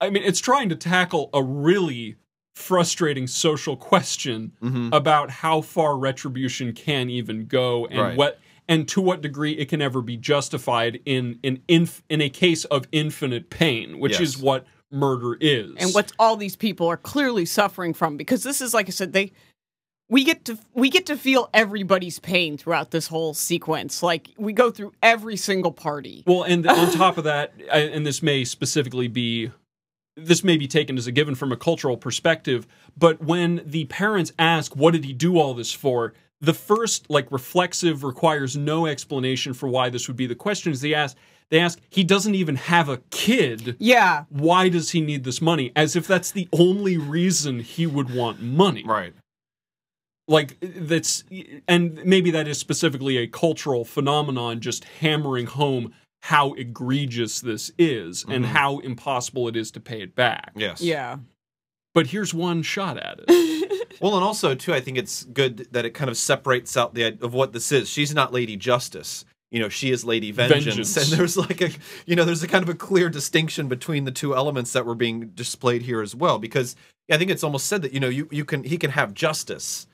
I mean, it's trying to tackle a really frustrating social question Mhm. about how far retribution can even go and Right. what and to what degree it can ever be justified in in inf, in a case of infinite pain, which is what murder is. and what all these people are clearly suffering from because this is like I said they we get to we get to feel everybody's pain throughout this whole sequence. Like we go through every single party. Well, and on top of that, and this may specifically be this may be taken as a given from a cultural perspective, but when the parents ask, "What did he do all this for?" The first like reflexive requires no explanation for why this would be the question is they ask they ask he doesn't even have a kid Yeah. why does he need this money as if that's the only reason he would want money right. like that's and maybe that is specifically a cultural phenomenon just hammering home how egregious this is and Mhm. how impossible it is to pay it back Yes. Yeah. But here's one shot at it Well, and also too, I think it's good that it kind of separates out the of what this is. She's not Lady Justice. You know, she is Lady Vengeance, Vengeance. and there's like a you know there's a kind of a clear distinction between the two elements that were being displayed here as well. Because I think it's almost said that you know you you can he can have justice,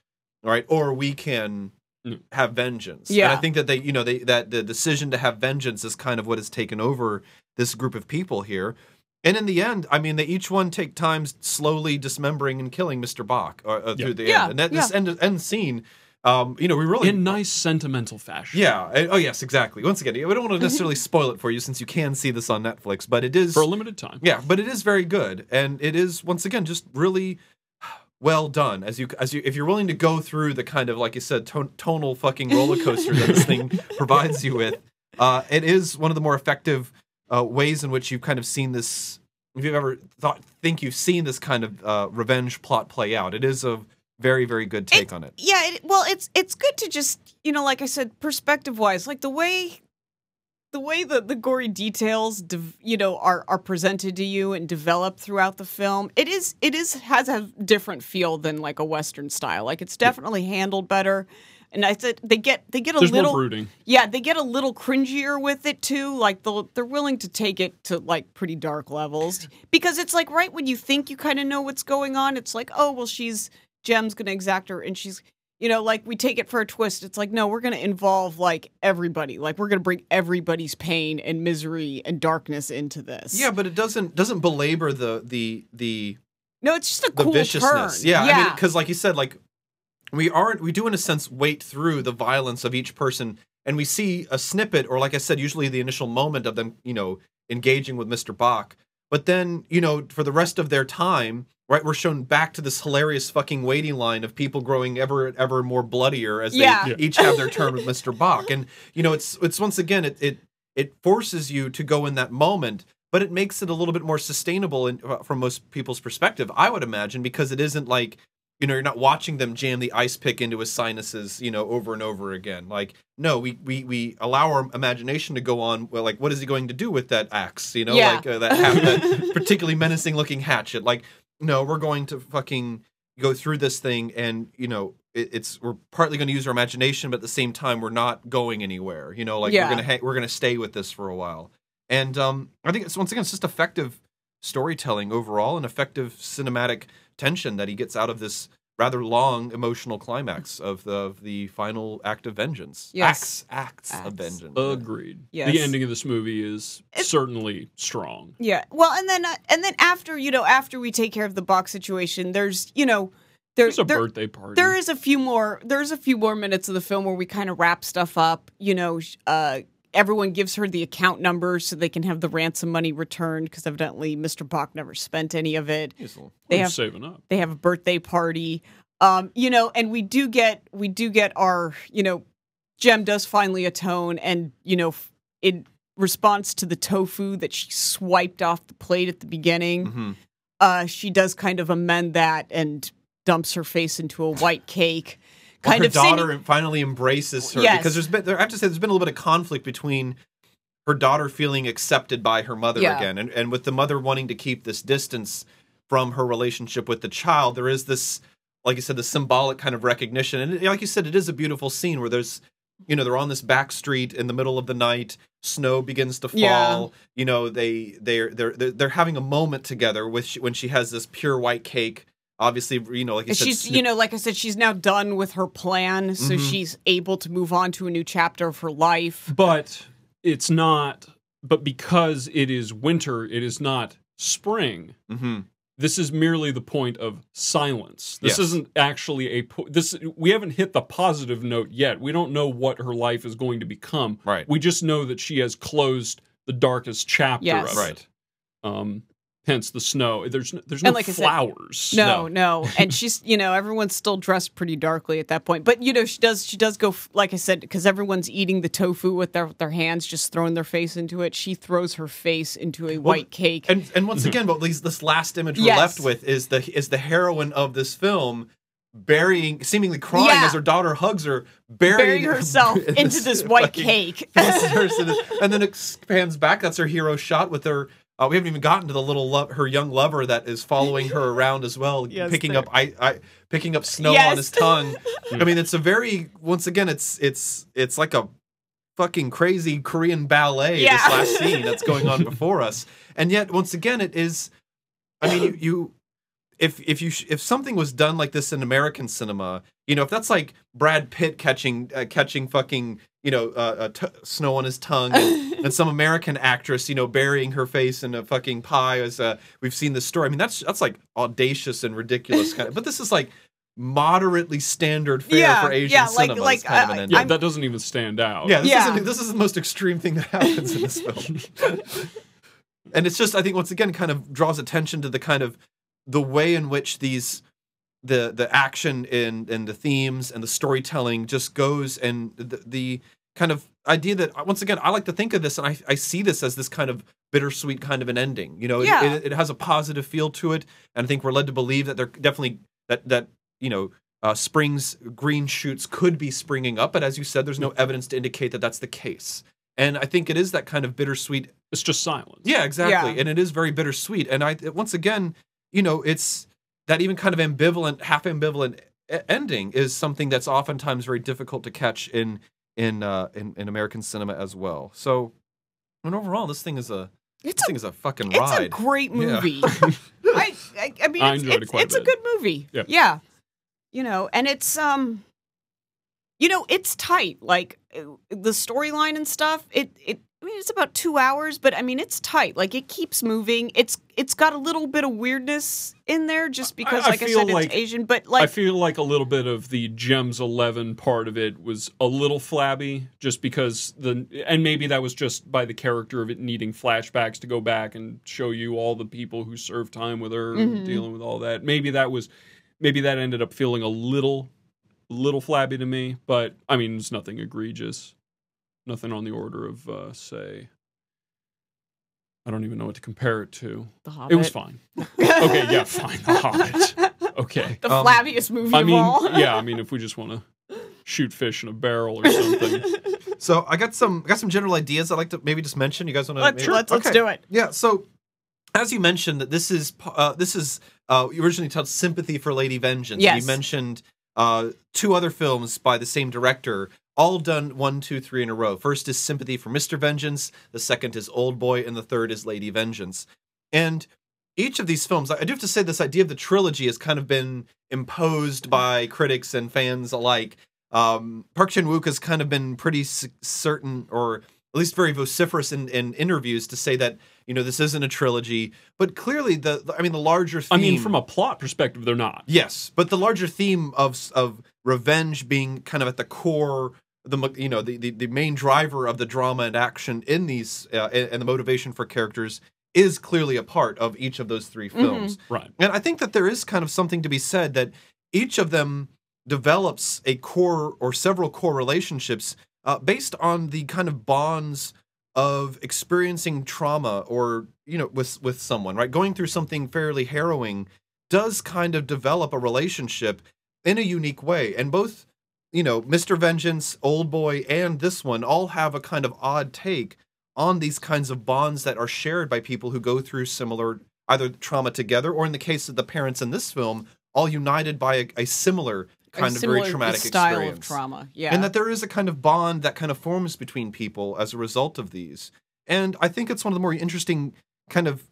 right, or we can Mm. have vengeance. Yeah. and I think that they you know they that the decision to have vengeance is kind of what has taken over this group of people here. And in the end, I mean, they each one take time slowly dismembering and killing Mr. Baek uh, uh, Yeah. through the Yeah, end. And that, this yeah. end, end scene, um, you know, we really. in nice sentimental fashion yeah. uh, Oh, yes, exactly. Once again, we don't want to necessarily spoil it for you since you can see this on Netflix, but it is. for a limited time yeah, but it is very good, and it is once again just really well done. As you as you if you're willing to go through the kind of like you said ton- tonal fucking roller coaster that this thing provides you with, uh, it is one of the more effective uh, ways in which you've kind of seen this. If you've ever thought think you've seen this kind of uh, revenge plot play out, it is a very very good take on it. Yeah, it, well, it's it's good to just you know, like I said, perspective wise, like the way the way the the gory details, you know, are are presented to you and develop throughout the film. It is it is has a different feel than like a western style. Like it's definitely handled better. And I said they get they get a there's little more brooding yeah, they get a little cringier with it too. Like they'll they're willing to take it to like pretty dark levels because it's like right when you think you kind of know what's going on, it's like oh well she's Jem's gonna exact her and she's You know, like we take it for a twist. It's like, no, we're going to involve like everybody. Like we're going to bring everybody's pain and misery and darkness into this. Yeah, but it doesn't doesn't belabor the the the No, it's just a the cool viciousness. turn. Yeah, I mean, because like you said, like we aren't we do in a sense wait through the violence of each person, and we see a snippet, or like I said, usually the initial moment of them, you know, engaging with Mr. Baek. But then, you know, for the rest of their time, right, we're shown back to this hilarious fucking waiting line of people growing ever ever more bloodier as Yeah. they Yeah. each have their turn with Mr. Baek. And you know, it's it's once again it it it forces you to go in that moment, but it makes it a little bit more sustainable in, uh, from most people's perspective, I would imagine, because it isn't like you know you're not watching them jam the ice pick into his sinuses, you know, over and over again. Like no, we we we allow our imagination to go on. Well, like what is he going to do with that axe? You know, Yeah. like uh, that, ha- that particularly menacing looking hatchet. Like no, we're going to fucking go through this thing and you know it, it's we're partly going to use our imagination but at the same time we're not going anywhere you know like Yeah. we're going to ha- we're to stay with this for a while and um i think it's once again it's just effective storytelling overall and effective cinematic tension that he gets out of this rather long emotional climax of the of the final act of vengeance Yes. acts acts, Acts. of vengeance Agreed. Yes. The ending of this movie is It's- certainly strong. Yeah. Well, and then uh, and then after you know after we take care of the box situation, there's you know there's a there, birthday party. there is a few more there's a few more minutes of the film where we kind of wrap stuff up. You know, uh, everyone gives her the account number so they can have the ransom money returned because evidently Mr. Baek never spent any of it. He's a little- They have saving up. they have a birthday party. Um, you know, and we do get we do get our you know, Jem does finally atone, and you know, in response to the tofu that she swiped off the plate at the beginning, Mhm. uh, she does kind of amend that and dumps her face into a white cake. Kind her of daughter finally embraces her Yes. because there's been there, I have to say there's been a little bit of conflict between her daughter feeling accepted by her mother Yeah. again and, and with the mother wanting to keep this distance from her relationship with the child there is this like you said the symbolic kind of recognition and like you said it is a beautiful scene where there's you know they're on this back street in the middle of the night snow begins to fall Yeah. you know they they're they're they're, they're having a moment together with when she has this pure white cake obviously you know like you said she's snip- you know like i said she's now done with her plan so Mhm. she's able to move on to a new chapter of her life But it's not. But because it is winter, it is not spring. Mhm. This is merely the point of silence. This Yes. isn't actually a po- this. We haven't hit the positive note yet. We don't know what her life is going to become. Right. We just know that she has closed the darkest chapter Yes. of Right. Um, hence the snow. There's no, there's no like I said- flowers. No, no, and she's you know everyone's still dressed pretty darkly at that point. But you know she does she does go like I said because everyone's eating the tofu with their their hands, just throwing their face into it. She throws her face into a white cake. And and once mm-hmm. again, what these this last image we're Yes. left with is the is the heroine of this film burying, seemingly crying Yeah. as her daughter hugs her, burying, burying herself in into this white fucking cake. and and then expands back. That's her hero shot with her. Uh, we haven't even gotten to the little lo- her young lover that is following her around as well, Yes, picking there- up I, I picking up snow Yes. on his tongue. I mean, it's a very once again, it's it's it's like a fucking crazy Korean ballet. Yeah. This last scene that's going on before us, and yet once again, it is. I mean, you, you if if you sh- if something was done like this in American cinema, you know, if that's like Brad Pitt catching uh, catching fucking you know uh, uh, t- snow on his tongue, and, and some American actress, you know, burying her face in a fucking pie, as uh, we've seen this story. I mean, that's that's like audacious and ridiculous kind of, but this is like moderately standard fare Yeah, for Asian yeah, like- cinema. like, is kind of uh, an. Yeah, I'm- that doesn't even stand out. Yeah, this, Yeah. Is, this is the most extreme thing that happens in this film. and it's just, I think, once again, kind of draws attention to the kind of the way in which these the the action and and the themes and the storytelling just goes and the, the kind of idea that once again I like to think of this and I, I see this as this kind of bittersweet kind of an ending. You know, it- Yeah. it, it has a positive feel to it, and I think we're led to believe that they're definitely that that you know uh, springs green shoots could be springing up, but as you said, there's no evidence to indicate that that's the case. And I think it is that kind of bittersweet. It's just silence. Yeah, exactly. Yeah. And it is very bittersweet. And I once again, you know, it's that even kind of ambivalent, half ambivalent e- ending is something that's oftentimes very difficult to catch in in uh, in, in American cinema as well. So, and overall, this thing is a It's this a thing is a fucking it's ride. It's a great Yeah. movie. I, I I mean I it's, enjoyed it it's, quite a it's a bit. good movie. Yeah. Yeah. You know, and it's um You know, it's tight. Like uh, the storyline and stuff. It it. I mean, it's about two hours, but I mean, it's tight. Like it keeps moving. It's it's got a little bit of weirdness in there, just because, I like I, said, like- it's Asian. But like, I feel like a little bit of the Gems 11 part of it was a little flabby just because the and maybe that was just by the character of it needing flashbacks to go back and show you all the people who served time with her and Mhm. dealing with all that. Maybe that was maybe that ended up feeling a little little flabby to me, but I mean, it's nothing egregious. Nothing on the order of uh say I don't even know what to compare it to. the Hobbit. It was fine. Okay, yeah, fine. The Hobbit. Okay. the Um, flabbiest movie I of mean, all. yeah, I mean, if we just want to shoot fish in a barrel or something. So I got some I got some general ideas I'd like to maybe just mention. You guys want to? let's, let's, let's do it. Yeah. So as you mentioned that this is uh, this is uh, originally titled Sympathy for Lady Vengeance. Yes. You mentioned uh, two other films by the same director, all done one, two, three in a row. First is Sympathy for Mr. Vengeance. The second is Old Boy, and the third is Lady Vengeance. And each of these films, I do have to say, this idea of the trilogy has kind of been imposed by critics and fans alike. Um, Park Chan Wook has kind of been pretty s- certain, or at least very vociferous in, in interviews, to say that you know this isn't a trilogy. But clearly, the, the- I mean, the larger theme, I mean, from a plot perspective, they're not. Yes, but the larger theme of of revenge being kind of at the core, the you know the the, the main driver of the drama and action in these, uh, and, and the motivation for characters is clearly a part of each of those 3 films. Right. And I think that there is kind of something to be said that each of them develops a core or several core relationships uh, based on the kind of bonds of experiencing trauma or you know with with someone right going through something fairly harrowing does kind of develop a relationship in a unique way and both you know Mr. Vengeance, Old Boy and this one all have a kind of odd take on these kinds of bonds that are shared by people who go through similar either trauma together or in the case of the parents in this film all united by a, a similar A kind of similar very traumatic style experience of trauma. Yeah. and that there is a kind of bond that kind of forms between people as a result of these and i think it's one of the more interesting kind of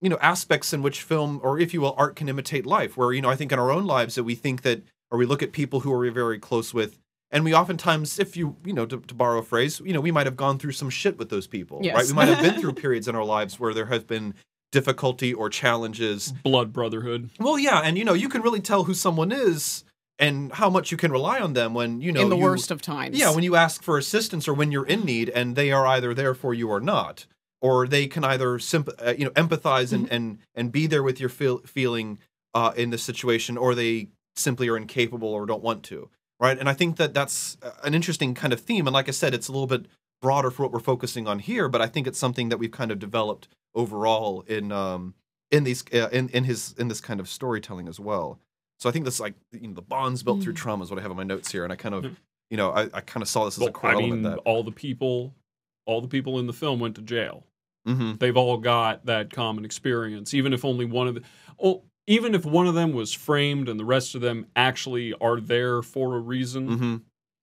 you know aspects in which film or if you will art can imitate life where you know i think in our own lives that we think that or we look at people who are very close with and we oftentimes if you you know to, to borrow a phrase you know we might have gone through some shit with those people Yes. right we might have been through periods in our lives where there has been difficulty or challenges Blood brotherhood. well yeah and you know you can really tell who someone is and how much you can rely on them when you know in the you- worst of times. yeah, when you ask for assistance or when you're in need, and they are either there for you or not, or they can either symp- uh, you know empathize and and and be there with your feel- feeling uh, in the situation, or they simply are incapable or don't want to, right? And I think that that's uh, an interesting kind of theme. And like I said, it's a little bit broader for what we're focusing on here, but I think it's something that we've kind of developed overall in um in these uh, in in his in this kind of storytelling as well. So I think that's like you know the bonds built through trauma is what I have on my notes here, and I kind of Mhm. you know I, I kind of saw this as a Well, core I element mean, that all the people, all the people in the film went to jail. Mhm. They've all got that common experience, even if only one of the, oh, even if one of them was framed and the rest of them actually are there for a reason, Mhm.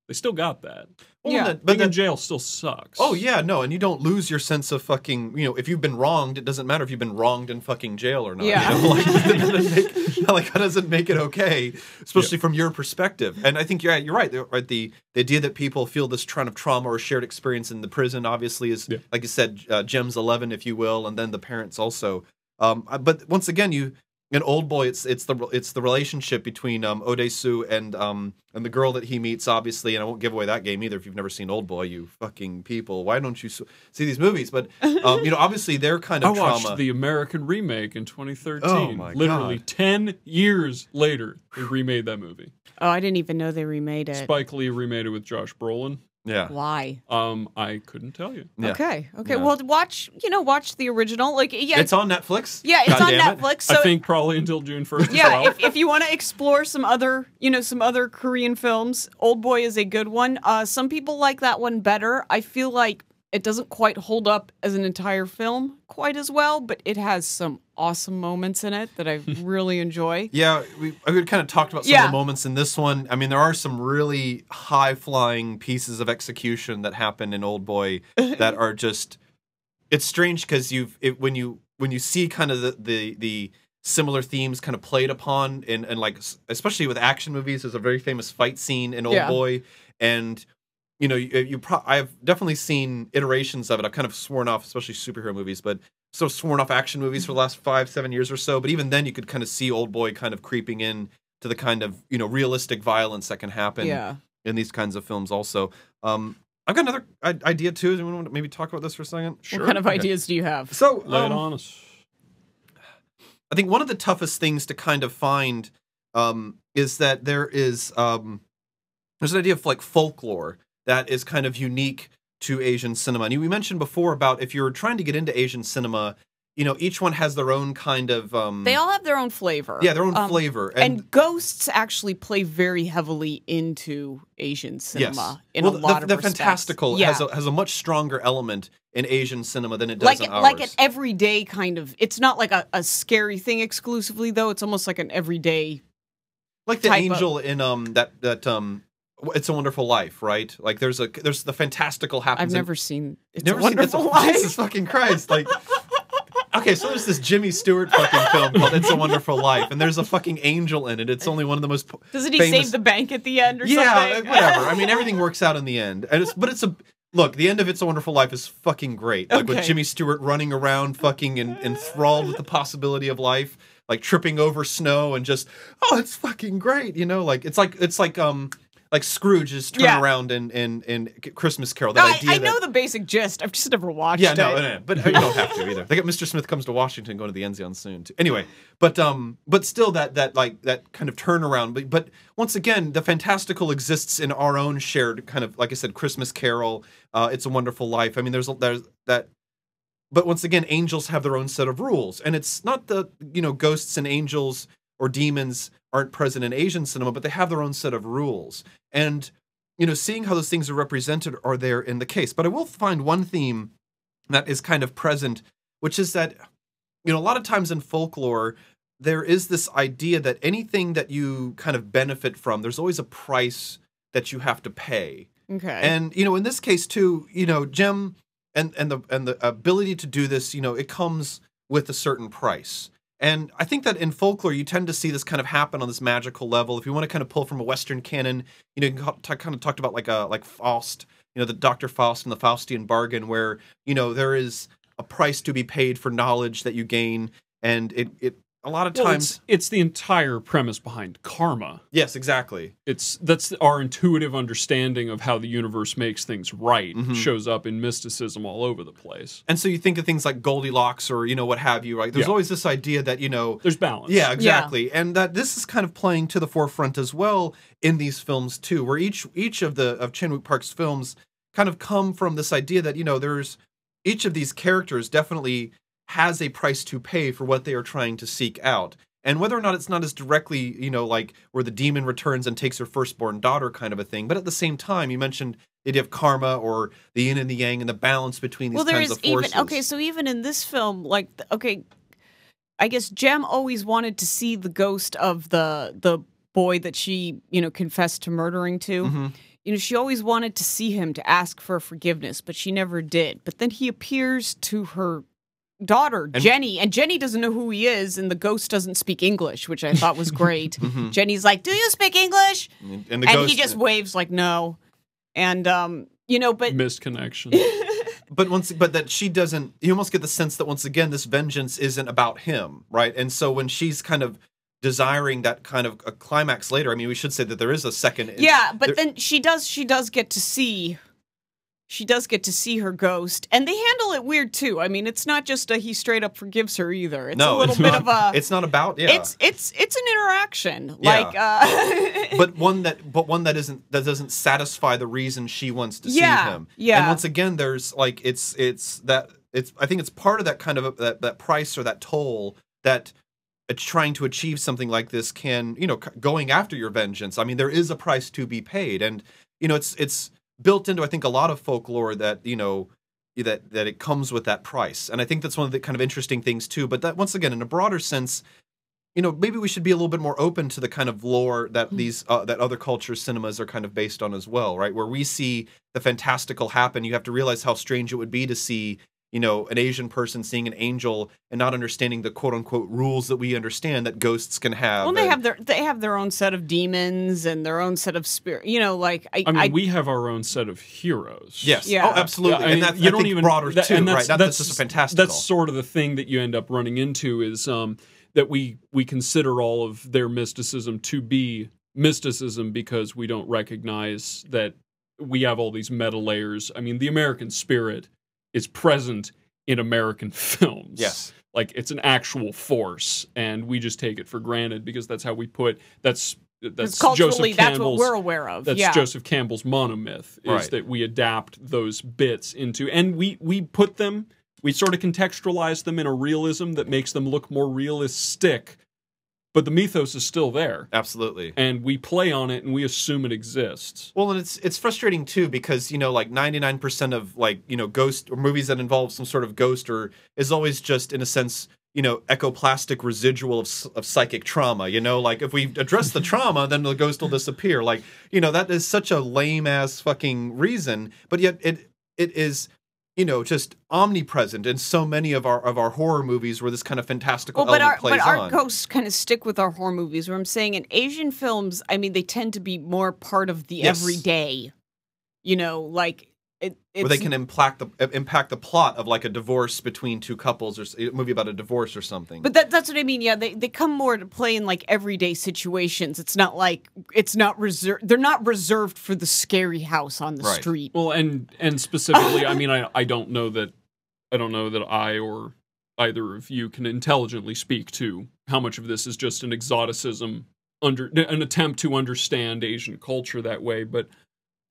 they still got that. Well, Yeah. then- but Being then in jail still sucks. oh yeah no, and you don't lose your sense of fucking you know if you've been wronged, it doesn't matter if you've been wronged in fucking jail or not. you Yeah. know? like, that doesn't make, like that doesn't make it okay, especially from your perspective. And I think you're right. You're right. the- Right. The the idea that people feel this kind of trauma or shared experience in the prison obviously is Yeah. like you said, uh, Jem's Eleven, if you will, and then the parents also. Um, but once again, you an old boy. It's it's the it's the relationship between um, Odesu and um and the girl that he meets. Obviously, and I won't give away that game either. If you've never seen Old Boy, you fucking people, why don't you see these movies? But um, you know, obviously, their kind of I of watched the American remake in 2013. Oh, my Literally God. 10 years later, they remade that movie. Oh, I didn't even know they remade it. Spike Lee remade it with Josh Brolin. Yeah, Why? Um, I couldn't tell you. yeah. Okay. Okay. Yeah. Well, watch. You know, watch the original. Like, yeah, It's on Netflix. yeah, it's God on damn it. Netflix. So I think probably until June 1st. as yeah, well. if, if you want to explore some other, you know, some other Korean films, Old Boy is a good one. Uh, some people like that one better. I feel like it doesn't quite hold up as an entire film quite as well, but it has some awesome moments in it that I really enjoy. Yeah, we, we kind of talked about some Yeah. of the moments in this one. I mean, there are some really high flying pieces of execution that happen in Old Boy that are just. It's strange because you've it, when you when you see kind of the the the similar themes kind of played upon and and like especially with action movies there's a very famous fight scene in old Yeah. boy and you know you, you pro- i've definitely seen iterations of it i've kind of sworn off especially superhero movies but so sworn off action movies for the last five seven years or so but even then you could kind of see old boy kind of creeping in to the kind of you know realistic violence that can happen yeah. in these kinds of films also um i've got another i- idea too do you want to maybe talk about this for a second Sure. What kind of Okay. ideas do you have? so Lay it um, on us. I think one of the toughest things to kind of find um, is that there is um, there's an idea of like folklore that is kind of unique to Asian cinema. And we mentioned before about if you're trying to get into Asian cinema, you know, each one has their own kind of um, They all have their own flavor. yeah their own Um, flavor And, ghosts actually play very heavily into Asian cinema in well, a lot the, of the respects. fantastical yeah. has a has a much stronger element in Asian cinema than it does like in ours. like an everyday kind of. It's not like a, a scary thing exclusively though. It's almost like an everyday. like the type of- angel in um that that um it's a wonderful life right like there's a there's the fantastical happens I've in- never seen. It's Never a seen It's a wonderful life. Jesus fucking Christ. Like Okay, so there's this Jimmy Stewart fucking film called It's a Wonderful Life, and there's a fucking angel in it. It's only one of the most po- Doesn't he famous- save the bank at the end or Yeah, something? whatever. I mean everything works out in the end. And it's but it's a look, the end of It's a Wonderful Life is fucking great. Like with Jimmy Stewart running around fucking en- enthralled with the possibility of life, like tripping over snow and just oh, it's fucking great, you know? Like it's like it's like um like Scrooge Scrooge's turn Yeah. around in, in in Christmas Carol. That I, idea I that, know the basic gist. I've just never watched yeah, it. no, no, no, but you don't have to either. They got Mr. Smith comes to Washington, going to the Enzian soon. Too. Anyway, but um, but still that that like that kind of turnaround. But but once again, the fantastical exists in our own shared kind of like I said, Christmas Carol. Uh, it's a Wonderful Life. I mean, there's there's that. But once again, angels have their own set of rules, and it's not the you know ghosts and angels or demons aren't present in Asian cinema, but they have their own set of rules. And you know, seeing how those things are represented are there in the case. But I will find one theme that is kind of present, which is that, you know, a lot of times in folklore, there is this idea that anything that you kind of benefit from, there's always a price that you have to pay. Okay. And you know, in this case too, you know, Jem and and the and the ability to do this, you know, it comes with a certain price. And I think that in folklore, you tend to see this kind of happen on this magical level. If you want to kind of pull from a Western canon, you know, you kind of talked about like a like Faust, you know, the Doctor Faust and the Faustian bargain, where you know there is a price to be paid for knowledge that you gain, and it it a lot of Well, times, it's, it's the entire premise behind karma. yes, exactly. It's that's our intuitive understanding of how the universe makes things right Mhm. shows up in mysticism all over the place. And so you think of things like Goldilocks or you know what have you, right? There's Yeah. always this idea that you know There's balance. Yeah, exactly. And that this is kind of playing to the forefront as well in these films too, where each each of the of Chan Wook Park's films kind of come from this idea that, you know, there's each of these characters definitely has a price to pay for what they are trying to seek out. And whether or not it's not as directly, you know, like where the demon returns and takes her firstborn daughter kind of a thing, but at the same time, you mentioned the idea of karma or the yin and the yang and the balance between these well, there kinds is of forces. even okay. So even in this film, like okay, I guess Jem always wanted to see the ghost of the the boy that she you know confessed to murdering to. Mhm. You know, she always wanted to see him to ask for forgiveness, but she never did. But then he appears to her daughter And- Jenny, and Jenny doesn't know who he is, and the ghost doesn't speak English, which I thought was great. Mhm. Jenny's like, "Do you speak English?" And, the and ghost, he just waves like, "No." And um, you know, but Missed connection. but once but that she doesn't you almost get the sense that once again this vengeance isn't about him right and so when she's kind of desiring that kind of a climax later i mean we should say that there is a second yeah, but there- then she does she does get to see she does get to see her ghost, and they handle it weird too. I mean, it's not just a he straight up forgives her either. It's no a little it's bit not, of a it's not about yeah it's it's it's an interaction Yeah. like uh but one that but one that isn't that doesn't satisfy the reason she wants to Yeah, see him yeah. and once again there's like it's it's that it's i think it's part of that kind of that that price or that toll that uh, trying to achieve something like this can you know going after your vengeance i mean there is a price to be paid and you know it's it's built into i think a lot of folklore that you know that that it comes with that price. And i think that's one of the kind of interesting things too. But that once again in a broader sense you know maybe we should be a little bit more open to the kind of lore that these uh, that other cultures cinemas are kind of based on as well right? Where we see the fantastical happen you have to realize how strange it would be to see you know an asian person seeing an angel and not understanding the quote unquote rules that we understand that ghosts can have Well, they and- have their they have their own set of demons and their own set of spirit. You know, like I, I mean, I- we have our own set of heroes. yes Yeah. oh absolutely Yeah, I mean, and that's you I don't think even broader that- too and right Not- that's just a fantastic That's sort of the thing that you end up running into is um, that we we consider all of their mysticism to be mysticism because we don't recognize that we have all these meta layers. I mean, the American spirit is present in American films. Yes. like it's an actual force, and we just take it for granted because that's how we put that's. That's because culturally Joseph that's what we're aware of. that's yeah. Joseph Campbell's monomyth is Right. that we adapt those bits into and we we put them we sort of contextualize them in a realism that makes them look more realistic but the mythos is still there absolutely and we play on it and we assume it exists Well, and it's it's frustrating too because you know like ninety nine percent of like you know ghost or movies that involve some sort of ghost or is always just in a sense you know ectoplasmic residual of of psychic trauma. You know, like if we address the trauma, then the ghost will disappear. Like you know that is such a lame ass fucking reason, but yet it it is. You know, just omnipresent in so many of our of our horror movies where this kind of fantastical well, but element our plays but our on. ghosts kind of stick with our horror movies. Where I'm saying in Asian films, I mean, they tend to be more part of the Yes. everyday. You know, like it. It's, where they can impact the impact the plot of like a divorce between two couples or s- a movie about a divorce or something. But that, that's what I mean. Yeah, they, they come more to play in like everyday situations. It's not like it's not reserved. They're not reserved for the scary house on the Right. street. well and and specifically i mean i i don't know that i don't know that i or either of you can intelligently speak to how much of this is just an exoticism under an attempt to understand asian culture that way but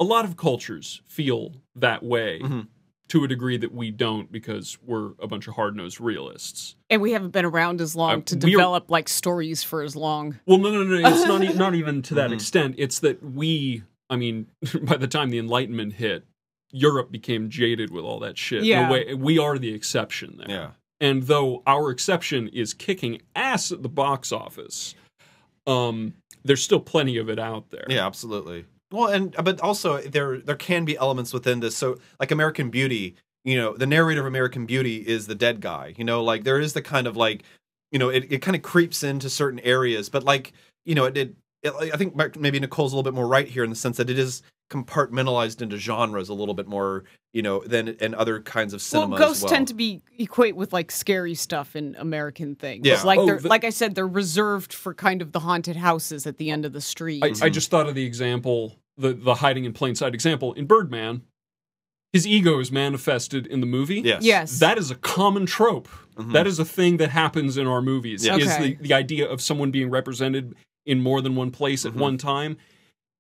a lot of cultures feel that way Mhm. to a degree that we don't because we're a bunch of hard-nosed realists And we haven't been around as long Uh, to we are- develop like stories for as long. Well, no, no, no. It's not e- not even to that Mhm. extent. It's that we. I mean, by the time the Enlightenment hit, Europe became jaded with all that shit. Yeah. way, we are the exception there. yeah. And though our exception is kicking ass at the box office, um, there's still plenty of it out there. Yeah, absolutely. Well, and uh, but also there there can be elements within this. So, like American Beauty, you know, the narrator of American Beauty is the dead guy. You know, like there is the kind of like, you know, it, it kind of creeps into certain areas, but like, you know, it, it, it I think maybe Nicole's a little bit more right here in the sense that it is compartmentalized into genres a little bit more, you know, than in other kinds of cinema. well, ghosts as well. tend to be equate with like scary stuff in American things. Yeah. like Oh, they're the- like I said, they're reserved for kind of the haunted houses at the end of the street. I, I just thought of the example, the the hiding in plain sight example in Birdman. His ego is manifested in the movie. yes, yes, That is a common trope. Mhm. That is a thing that happens in our movies. Yeah. Is Okay. the, the idea of someone being represented in more than one place at Mhm. one time.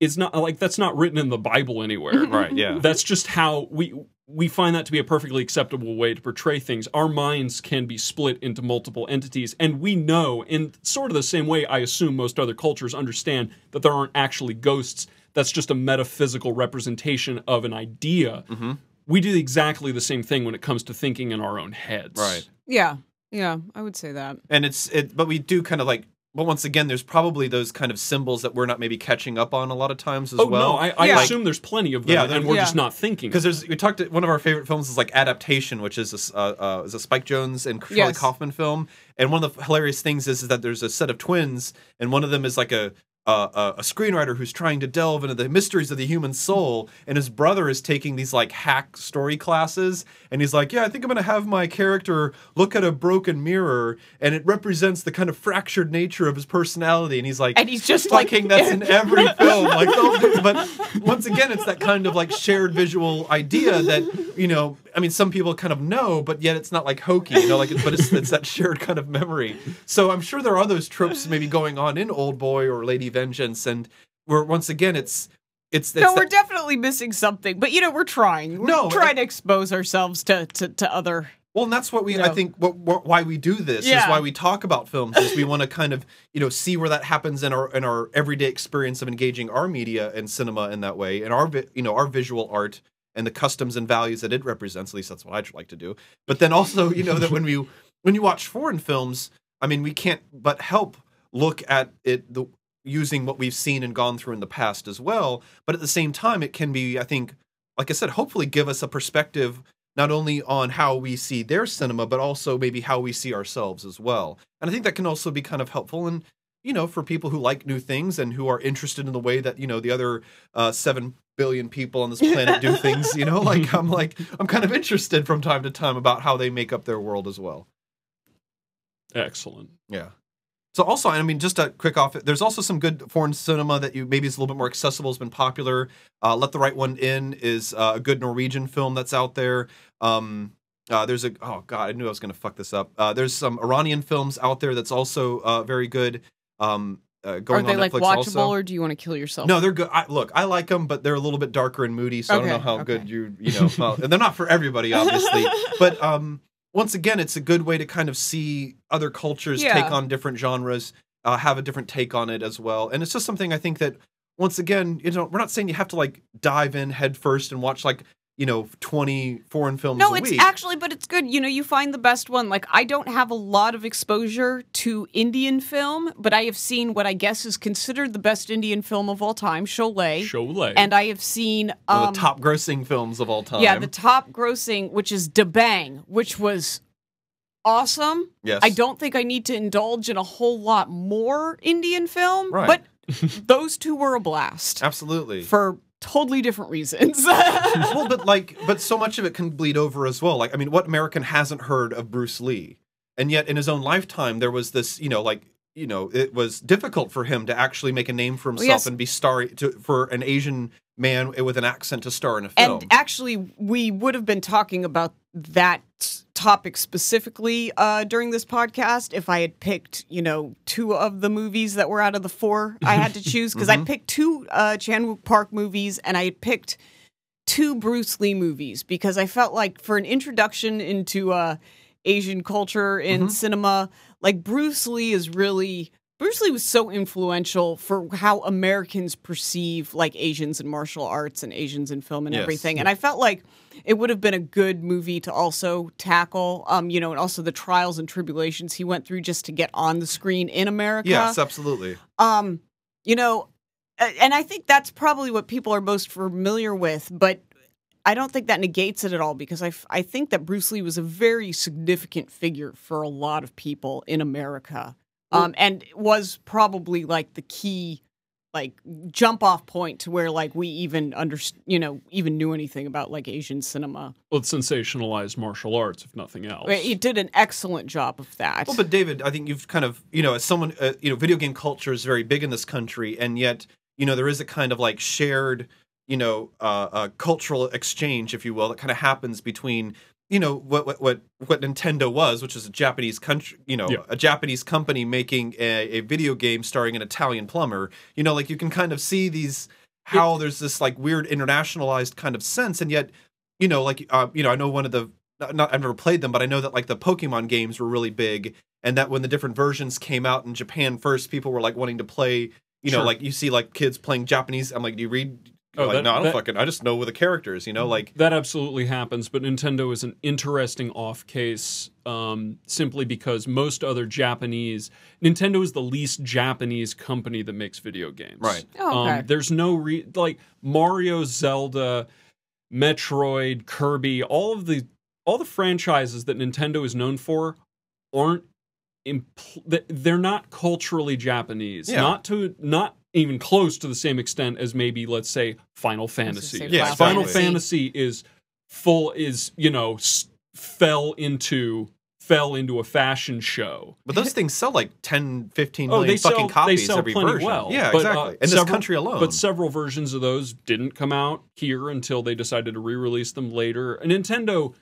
It's not like that's not written in the Bible anywhere. right, yeah, That's just how we we find that to be a perfectly acceptable way to portray things. Our minds can be split into multiple entities, and we know in sort of the same way I assume most other cultures understand that there aren't actually ghosts. That's just a metaphysical representation of an idea. hmm We do exactly the same thing when it comes to thinking in our own heads. right. yeah, yeah, I would say that. and it's it but we do kind of like but once again there's probably those kind of symbols that we're not maybe catching up on a lot of times as Oh well no, I, I Yeah. assume there's plenty of them, Yeah, and we're yeah. just not thinking. because there's we talked to one of our favorite films is like adaptation which is a, s- uh, uh, is a spike jonze and charlie Yes. kaufman film and one of the hilarious things is, is that there's a set of twins and one of them is like a uh, a, a screenwriter who's trying to delve into the mysteries of the human soul, and his brother is taking these like hack story classes, and he's like, "Yeah, I think I'm gonna have my character look at a broken mirror, and it represents the kind of fractured nature of his personality." And he's like, And he's just like fucking that's in every film. Like those- but once again it's that kind of like shared visual idea that you know i mean some people kind of know but yet it's not like hokey you know like but it's, it's that shared kind of memory. So i'm sure there are those tropes maybe going on in old boy or lady vengeance and we're once again it's it's, it's no, we're that- definitely missing something, but you know, we're trying. We're No, trying it- to expose ourselves to to, to other. Well, and that's what we, You I think, what, what, why we do this is why we talk about films. Is we want to kind of, you know, see where that happens in our in our everyday experience of engaging our media and cinema in that way, and our, you know, our visual art and the customs and values that it represents. At least that's what I'd like to do. But then also, you know, that when we when you watch foreign films, I mean, we can't but help look at it the using what we've seen and gone through in the past as well. But at the same time, it can be, I think, like I said, hopefully give us a perspective not only on how we see their cinema, but also maybe how we see ourselves as well. And I think that can also be kind of helpful and you know for people who like new things and who are interested in the way that you know the other uh, seven billion people on this planet do things. You know, like I'm like I'm kind of interested from time to time about how they make up their world as well. Excellent. Yeah. So also, I mean, just a quick off. There's also some good foreign cinema that you maybe is a little bit more accessible. Has been popular. Uh, Let the Right One In is uh, a good Norwegian film that's out there. Um, uh, there's a oh god, I knew I was going to fuck this up. Uh, there's some Iranian films out there that's also uh, very good. Um, uh, going Are they like Netflix watchable, also. or do you want to kill yourself? No, they're good. I, look, I like them, but they're a little bit darker and moody, so I don't know how okay. good you you know. Well, and they're not for everybody, obviously, but um, once again, it's a good way to kind of see other cultures Yeah. take on different genres, uh, have a different take on it as well, and it's just something I think that once again, you know, we're not saying you have to like dive in head first and watch like you know twenty foreign films No, a it's week. actually, but it's good. You know, you find the best one. Like, I don't have a lot of exposure to Indian film, but I have seen what I guess is considered the best Indian film of all time, Sholay. Sholay. And I have seen One um, of the top grossing films of all time. yeah, the top grossing, which is Dabangg, which was awesome. yes, I don't think I need to indulge in a whole lot more Indian film, Right. but those two were a blast absolutely. for totally different reasons. well, but like, but so much of it can bleed over as well. Like, I mean, what American hasn't heard of Bruce Lee? And yet, in his own lifetime, there was this, you know, like, you know, it was difficult for him to actually make a name for himself yes. and be star to, for an Asian man with an accent to star in a film. And actually, we would have been talking about that topic specifically uh, during this podcast if I had picked, you know, two of the movies that were out of the four I had to choose. Because I picked two uh, Chan Wook Park movies and I had picked two Bruce Lee movies because I felt like for an introduction into uh, Asian culture in cinema, like Bruce Lee is really. Bruce Lee was so influential for how Americans perceive like Asians in martial arts and Asians in film and Yes. everything. And I felt like it would have been a good movie to also tackle, um, you know, and also the trials and tribulations he went through just to get on the screen in America. yes, absolutely. Um, you know, and I think that's probably what people are most familiar with, but I don't think that negates it at all because I, f- I think that Bruce Lee was a very significant figure for a lot of people in America. Um, and was probably like the key like jump off point to where like we even under you know even knew anything about like Asian cinema. well, it sensationalized martial arts, if nothing else. It did an excellent job of that. Well, but David, I think you've kind of, you know, as someone, uh, you know, video game culture is very big in this country, and yet, you know, there is a kind of like shared, you know, uh, uh, cultural exchange, if you will, that kind of happens between, you know, what what what what Nintendo was, which is a Japanese country, you know, Yeah. a Japanese company making a, a video game starring an Italian plumber. You know, like you can kind of see these how there's this like weird internationalized kind of sense, and yet, you know, like uh, you know, I know one of the not, not I've never played them, but I know that like the Pokemon games were really big, and that when the different versions came out in Japan first, people were like wanting to play. You know, Sure. like you see like kids playing Japanese. I'm like, do you read? Oh, like, that- no, I don't that- fucking. I just know where the characters. You know, like That absolutely happens, but Nintendo is an interesting off case um, simply because most other Japanese Nintendo is the least Japanese company that makes video games. Right. Oh, okay. Um, there's no re- like Mario, Zelda, Metroid, Kirby, all of the all the franchises that Nintendo is known for aren't impl- they're not culturally Japanese. Yeah. Not to not even close to the same extent as maybe let's say Final Fantasy. say Yeah, Final exactly. Fantasy is full is you know s- fell into fell into a fashion show. But those things sell like 10, 15 Oh, million they sell fucking they copies sell every plenty version. well. Yeah, But, uh, exactly. In this country alone. But several versions of those didn't come out here until they decided to re-release them later. And Nintendo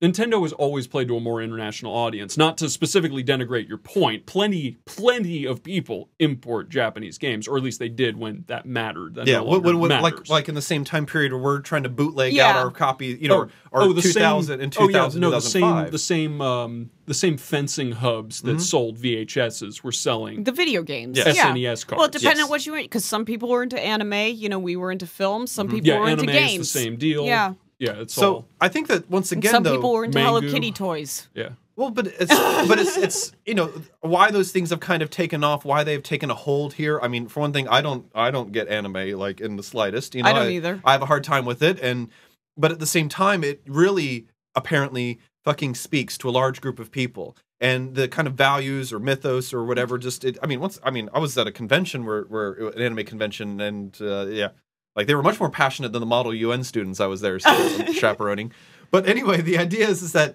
Nintendo has always played to a more international audience. Not to specifically denigrate your point, plenty plenty of people import Japanese games, or at least they did when that mattered. That yeah, no when, when, when- like matters. like in the same time period where we're trying to bootleg Yeah. out our copy, you know, or, or oh, the 2000 same, and oh, 2000, yeah, no, the same the same um, the same fencing hubs Mm-hmm. that sold VHSs were selling the video games. Yes. Yeah. SNES cards. Well, it depended Yes. on what you were because some people were into anime. You know, we were into films. Some people yeah, were anime into is games. the same deal. Yeah. Yeah, it's so all I think that once And again, some though, people were into Hello Mangu. Kitty toys. yeah. Well, but it's but it's it's you know why those things have kind of taken off, why they've taken a hold here. I mean, for one thing, I don't I don't get anime like in the slightest. You know, I don't either. I have a hard time with it, and but at the same time, it really apparently fucking speaks to a large group of people and the kind of values or mythos or whatever just it, i mean once i mean i was at a convention where where an anime convention and uh, yeah like they were much more passionate than the model un students i was there chaperoning. But anyway the idea is is that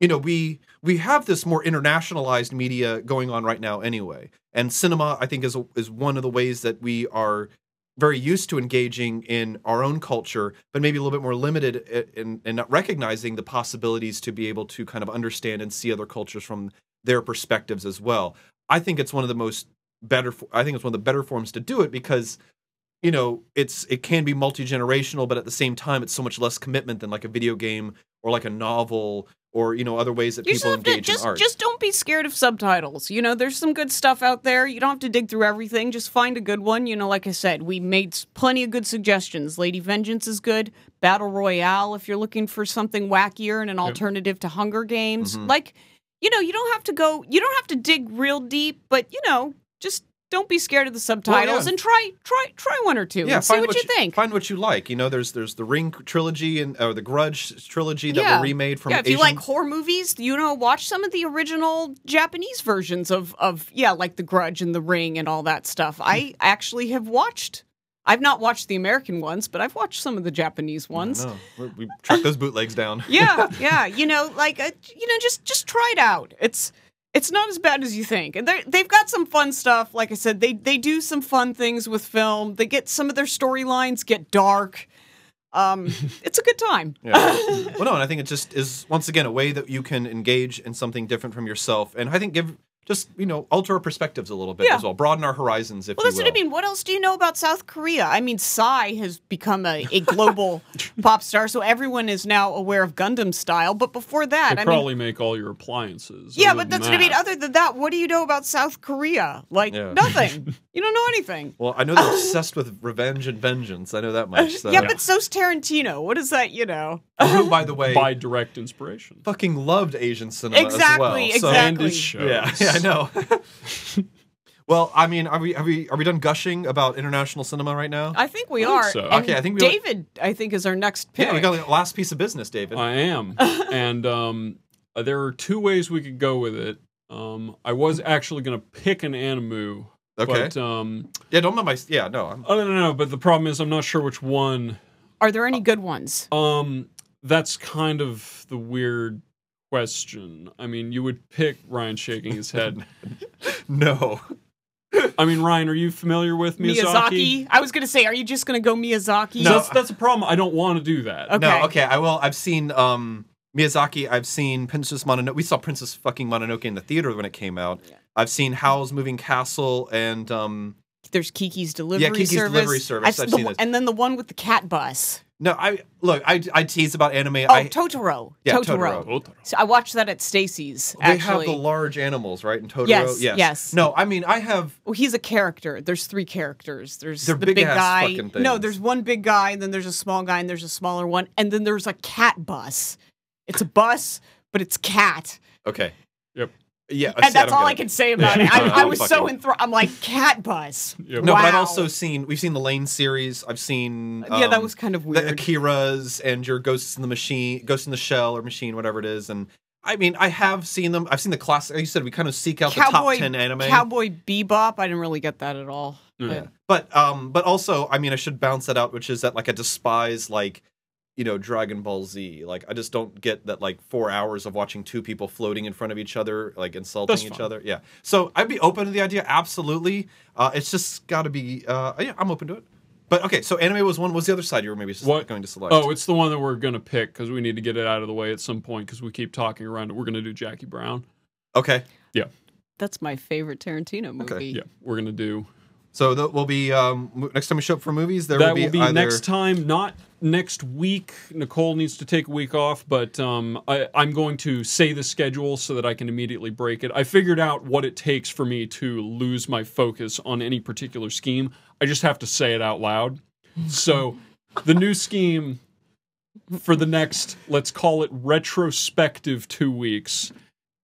you know we we have this more internationalized media going on right now anyway. And cinema i think is a, is one of the ways that we are very used to engaging in our own culture but maybe a little bit more limited in, in not recognizing the possibilities to be able to kind of understand and see other cultures from their perspectives as well. I think it's one of the most better I think it's one of the better forms to do it because you know it's it can be multi-generational but at the same time it's so much less commitment than like a video game or like a novel or you know other ways that You people have to engage just in art just don't be scared of subtitles. You know, there's some good stuff out there. You don't have to dig through everything. Just find a good one. You know, like I said, we made plenty of good suggestions. Lady Vengeance is good. Battle Royale, if you're looking for something wackier and an alternative to Hunger Games. Mhm. Like, you know, you don't have to go. You don't have to dig real deep, but you know, just don't be scared of the subtitles yeah. and try try try one or two yeah, and see find what, you think. Find what you like. You know, there's there's the Ring trilogy and or the Grudge trilogy that Yeah. were remade from yeah, if Asian. you like horror movies, you know, watch some of the original Japanese versions of of yeah, like The Grudge and The Ring and all that stuff. I actually have watched. I've not watched the American ones, but I've watched some of the Japanese ones. We, we track those bootlegs down. Yeah, yeah, you know, like uh, you know, just just try it out. It's it's not as bad as you think, and they they've got some fun stuff. Like I said, they they do some fun things with film. They get some of their storylines get dark. Um, it's a good time. Yeah. well, no, and I think it just is once again a way that you can engage in something different from yourself, and I think give just you know alter our perspectives a little bit Yeah. as well, broaden our horizons, if Well, you that's what I mean. What else do you know about South Korea? I mean, Psy has become a, a global pop star, so everyone is now aware of Gangnam style. But before that, They I mean, probably make all your appliances. yeah, but than that's what I mean. Other than that, what do you know about South Korea? Like Yeah. nothing. you don't know anything. Well, I know they're obsessed with revenge and vengeance. I know that much. So. yeah, but so's Tarantino. What is that? You know. who, by the way, by direct inspiration. fucking loved Asian cinema Exactly, as well. So, exactly. And it shows. Yeah, yeah, I know. well, I mean, are we have we are we done gushing about international cinema right now? I think we I think are. so. And Okay, I think we- David. I think is our next pick. yeah, we got the last piece of business, David. I am, and um, uh, there are two ways we could go with it. Um, I was actually going to pick an animu, okay. but um, yeah, don't mind my. Yeah, no. I'm, I don't know. But the problem is, I'm not sure which one. Are there any good ones? Um, that's kind of the weird question. I mean, you would pick Ryan shaking his head. no. I mean, Ryan, are you familiar with Miyazaki? I was gonna say, are you just gonna go Miyazaki? No. that's that's a problem. I don't want to do that. Okay. No. Okay. I will. I've seen um Miyazaki. I've seen Princess Mononoke. We saw Princess fucking Mononoke in the theater when it came out. I've seen Howl's Moving Castle and um. There's Kiki's Delivery Yeah, Kiki's Service. Delivery Service. I've, I've the seen one- those. And then the one with the cat bus. No, I look. I I tease about anime. Oh, I Totoro. Yeah, Totoro. Totoro. So I watched that at Stacy's. they Actually, have the large animals, right? In Totoro. Yes, yes. No, I mean I have. well, he's a character. There's three characters. There's They're the big big-ass guy. fucking No, there's one big guy, and then there's a small guy, and there's a smaller one, and then there's a cat bus. It's a bus, but it's cat, Okay. Yep. Yeah, and see, that's don't all I it. can say about it. I, I'm I was so enthralled. I'm like cat bus. Yep. No, but I've also seen. We've seen the Lain series. I've seen. yeah, that um, was kind of the weird. Akira's and your Ghosts in the Machine, Ghost in the Shell or Machine, whatever it is. And I mean, I have seen them. I've seen the classic. Like you said, we kind of seek out the Cowboy top ten anime. Cowboy Bebop. I didn't really get that at all. Yeah. But- But um, but also, I mean, I should bounce that out, which is that like I despise like, you know, Dragon Ball Z. Like, I just don't get that like four hours of watching two people floating in front of each other, like insulting That's each fine. other. Yeah. So I'd be open to the idea, absolutely. Uh, it's just got to be. Uh, yeah, I'm open to it. But okay, so anime was one. What was the other side you were maybe What? going to select? Oh, it's the one that we're gonna pick because we need to get it out of the way at some point because we keep talking around it. We're gonna do Jackie Brown. okay. Yeah. That's my favorite Tarantino movie. Okay. Yeah, we're gonna do So that will be um, next time we show up for movies. There that. will be, will be either, next time, not next week. Nicole needs to take a week off, but um, I, I'm going to say the schedule so that I can immediately break it. I figured out what it takes for me to lose my focus on any particular scheme. I just have to say it out loud. So the new scheme for the next, let's call it retrospective two weeks,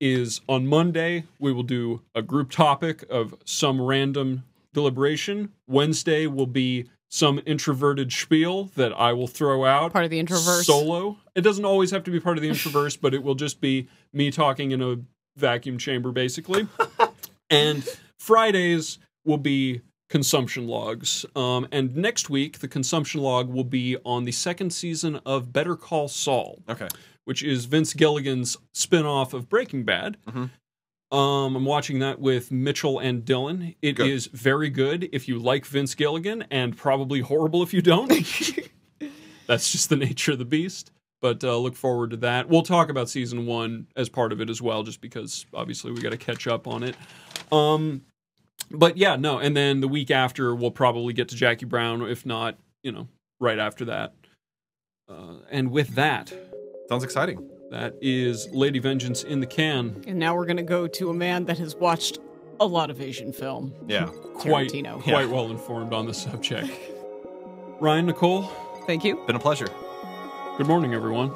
is on Monday, we will do a group topic of some random deliberation. Wednesday will be some introverted spiel that I will throw out. Part of the introverse. Solo. It doesn't always have to be part of the introverse, but it will just be me talking in a vacuum chamber, basically. and Fridays will be consumption logs. Um, and next week, the consumption log will be on the second season of Better Call Saul, Okay. which is Vince Gilligan's spin off of Breaking Bad. Mhm. Um, I'm watching that with Mitchell and Dylan. It is Good. very good if you like Vince Gilligan, and probably horrible if you don't. That's just the nature of the beast. But uh, look forward to that. We'll talk about season one as part of it as well, just because obviously we got to catch up on it. Um, but yeah, no. And then the week after, we'll probably get to Jackie Brown, if not, you know, right after that. Uh, and with that, Sounds exciting. That is Lady Vengeance in the can. And now we're going to go to a man that has watched a lot of Asian film. Yeah. Quite, Tarantino. quite well informed on the subject. Ryan, Nicole, Thank you. Been a pleasure. good morning, everyone.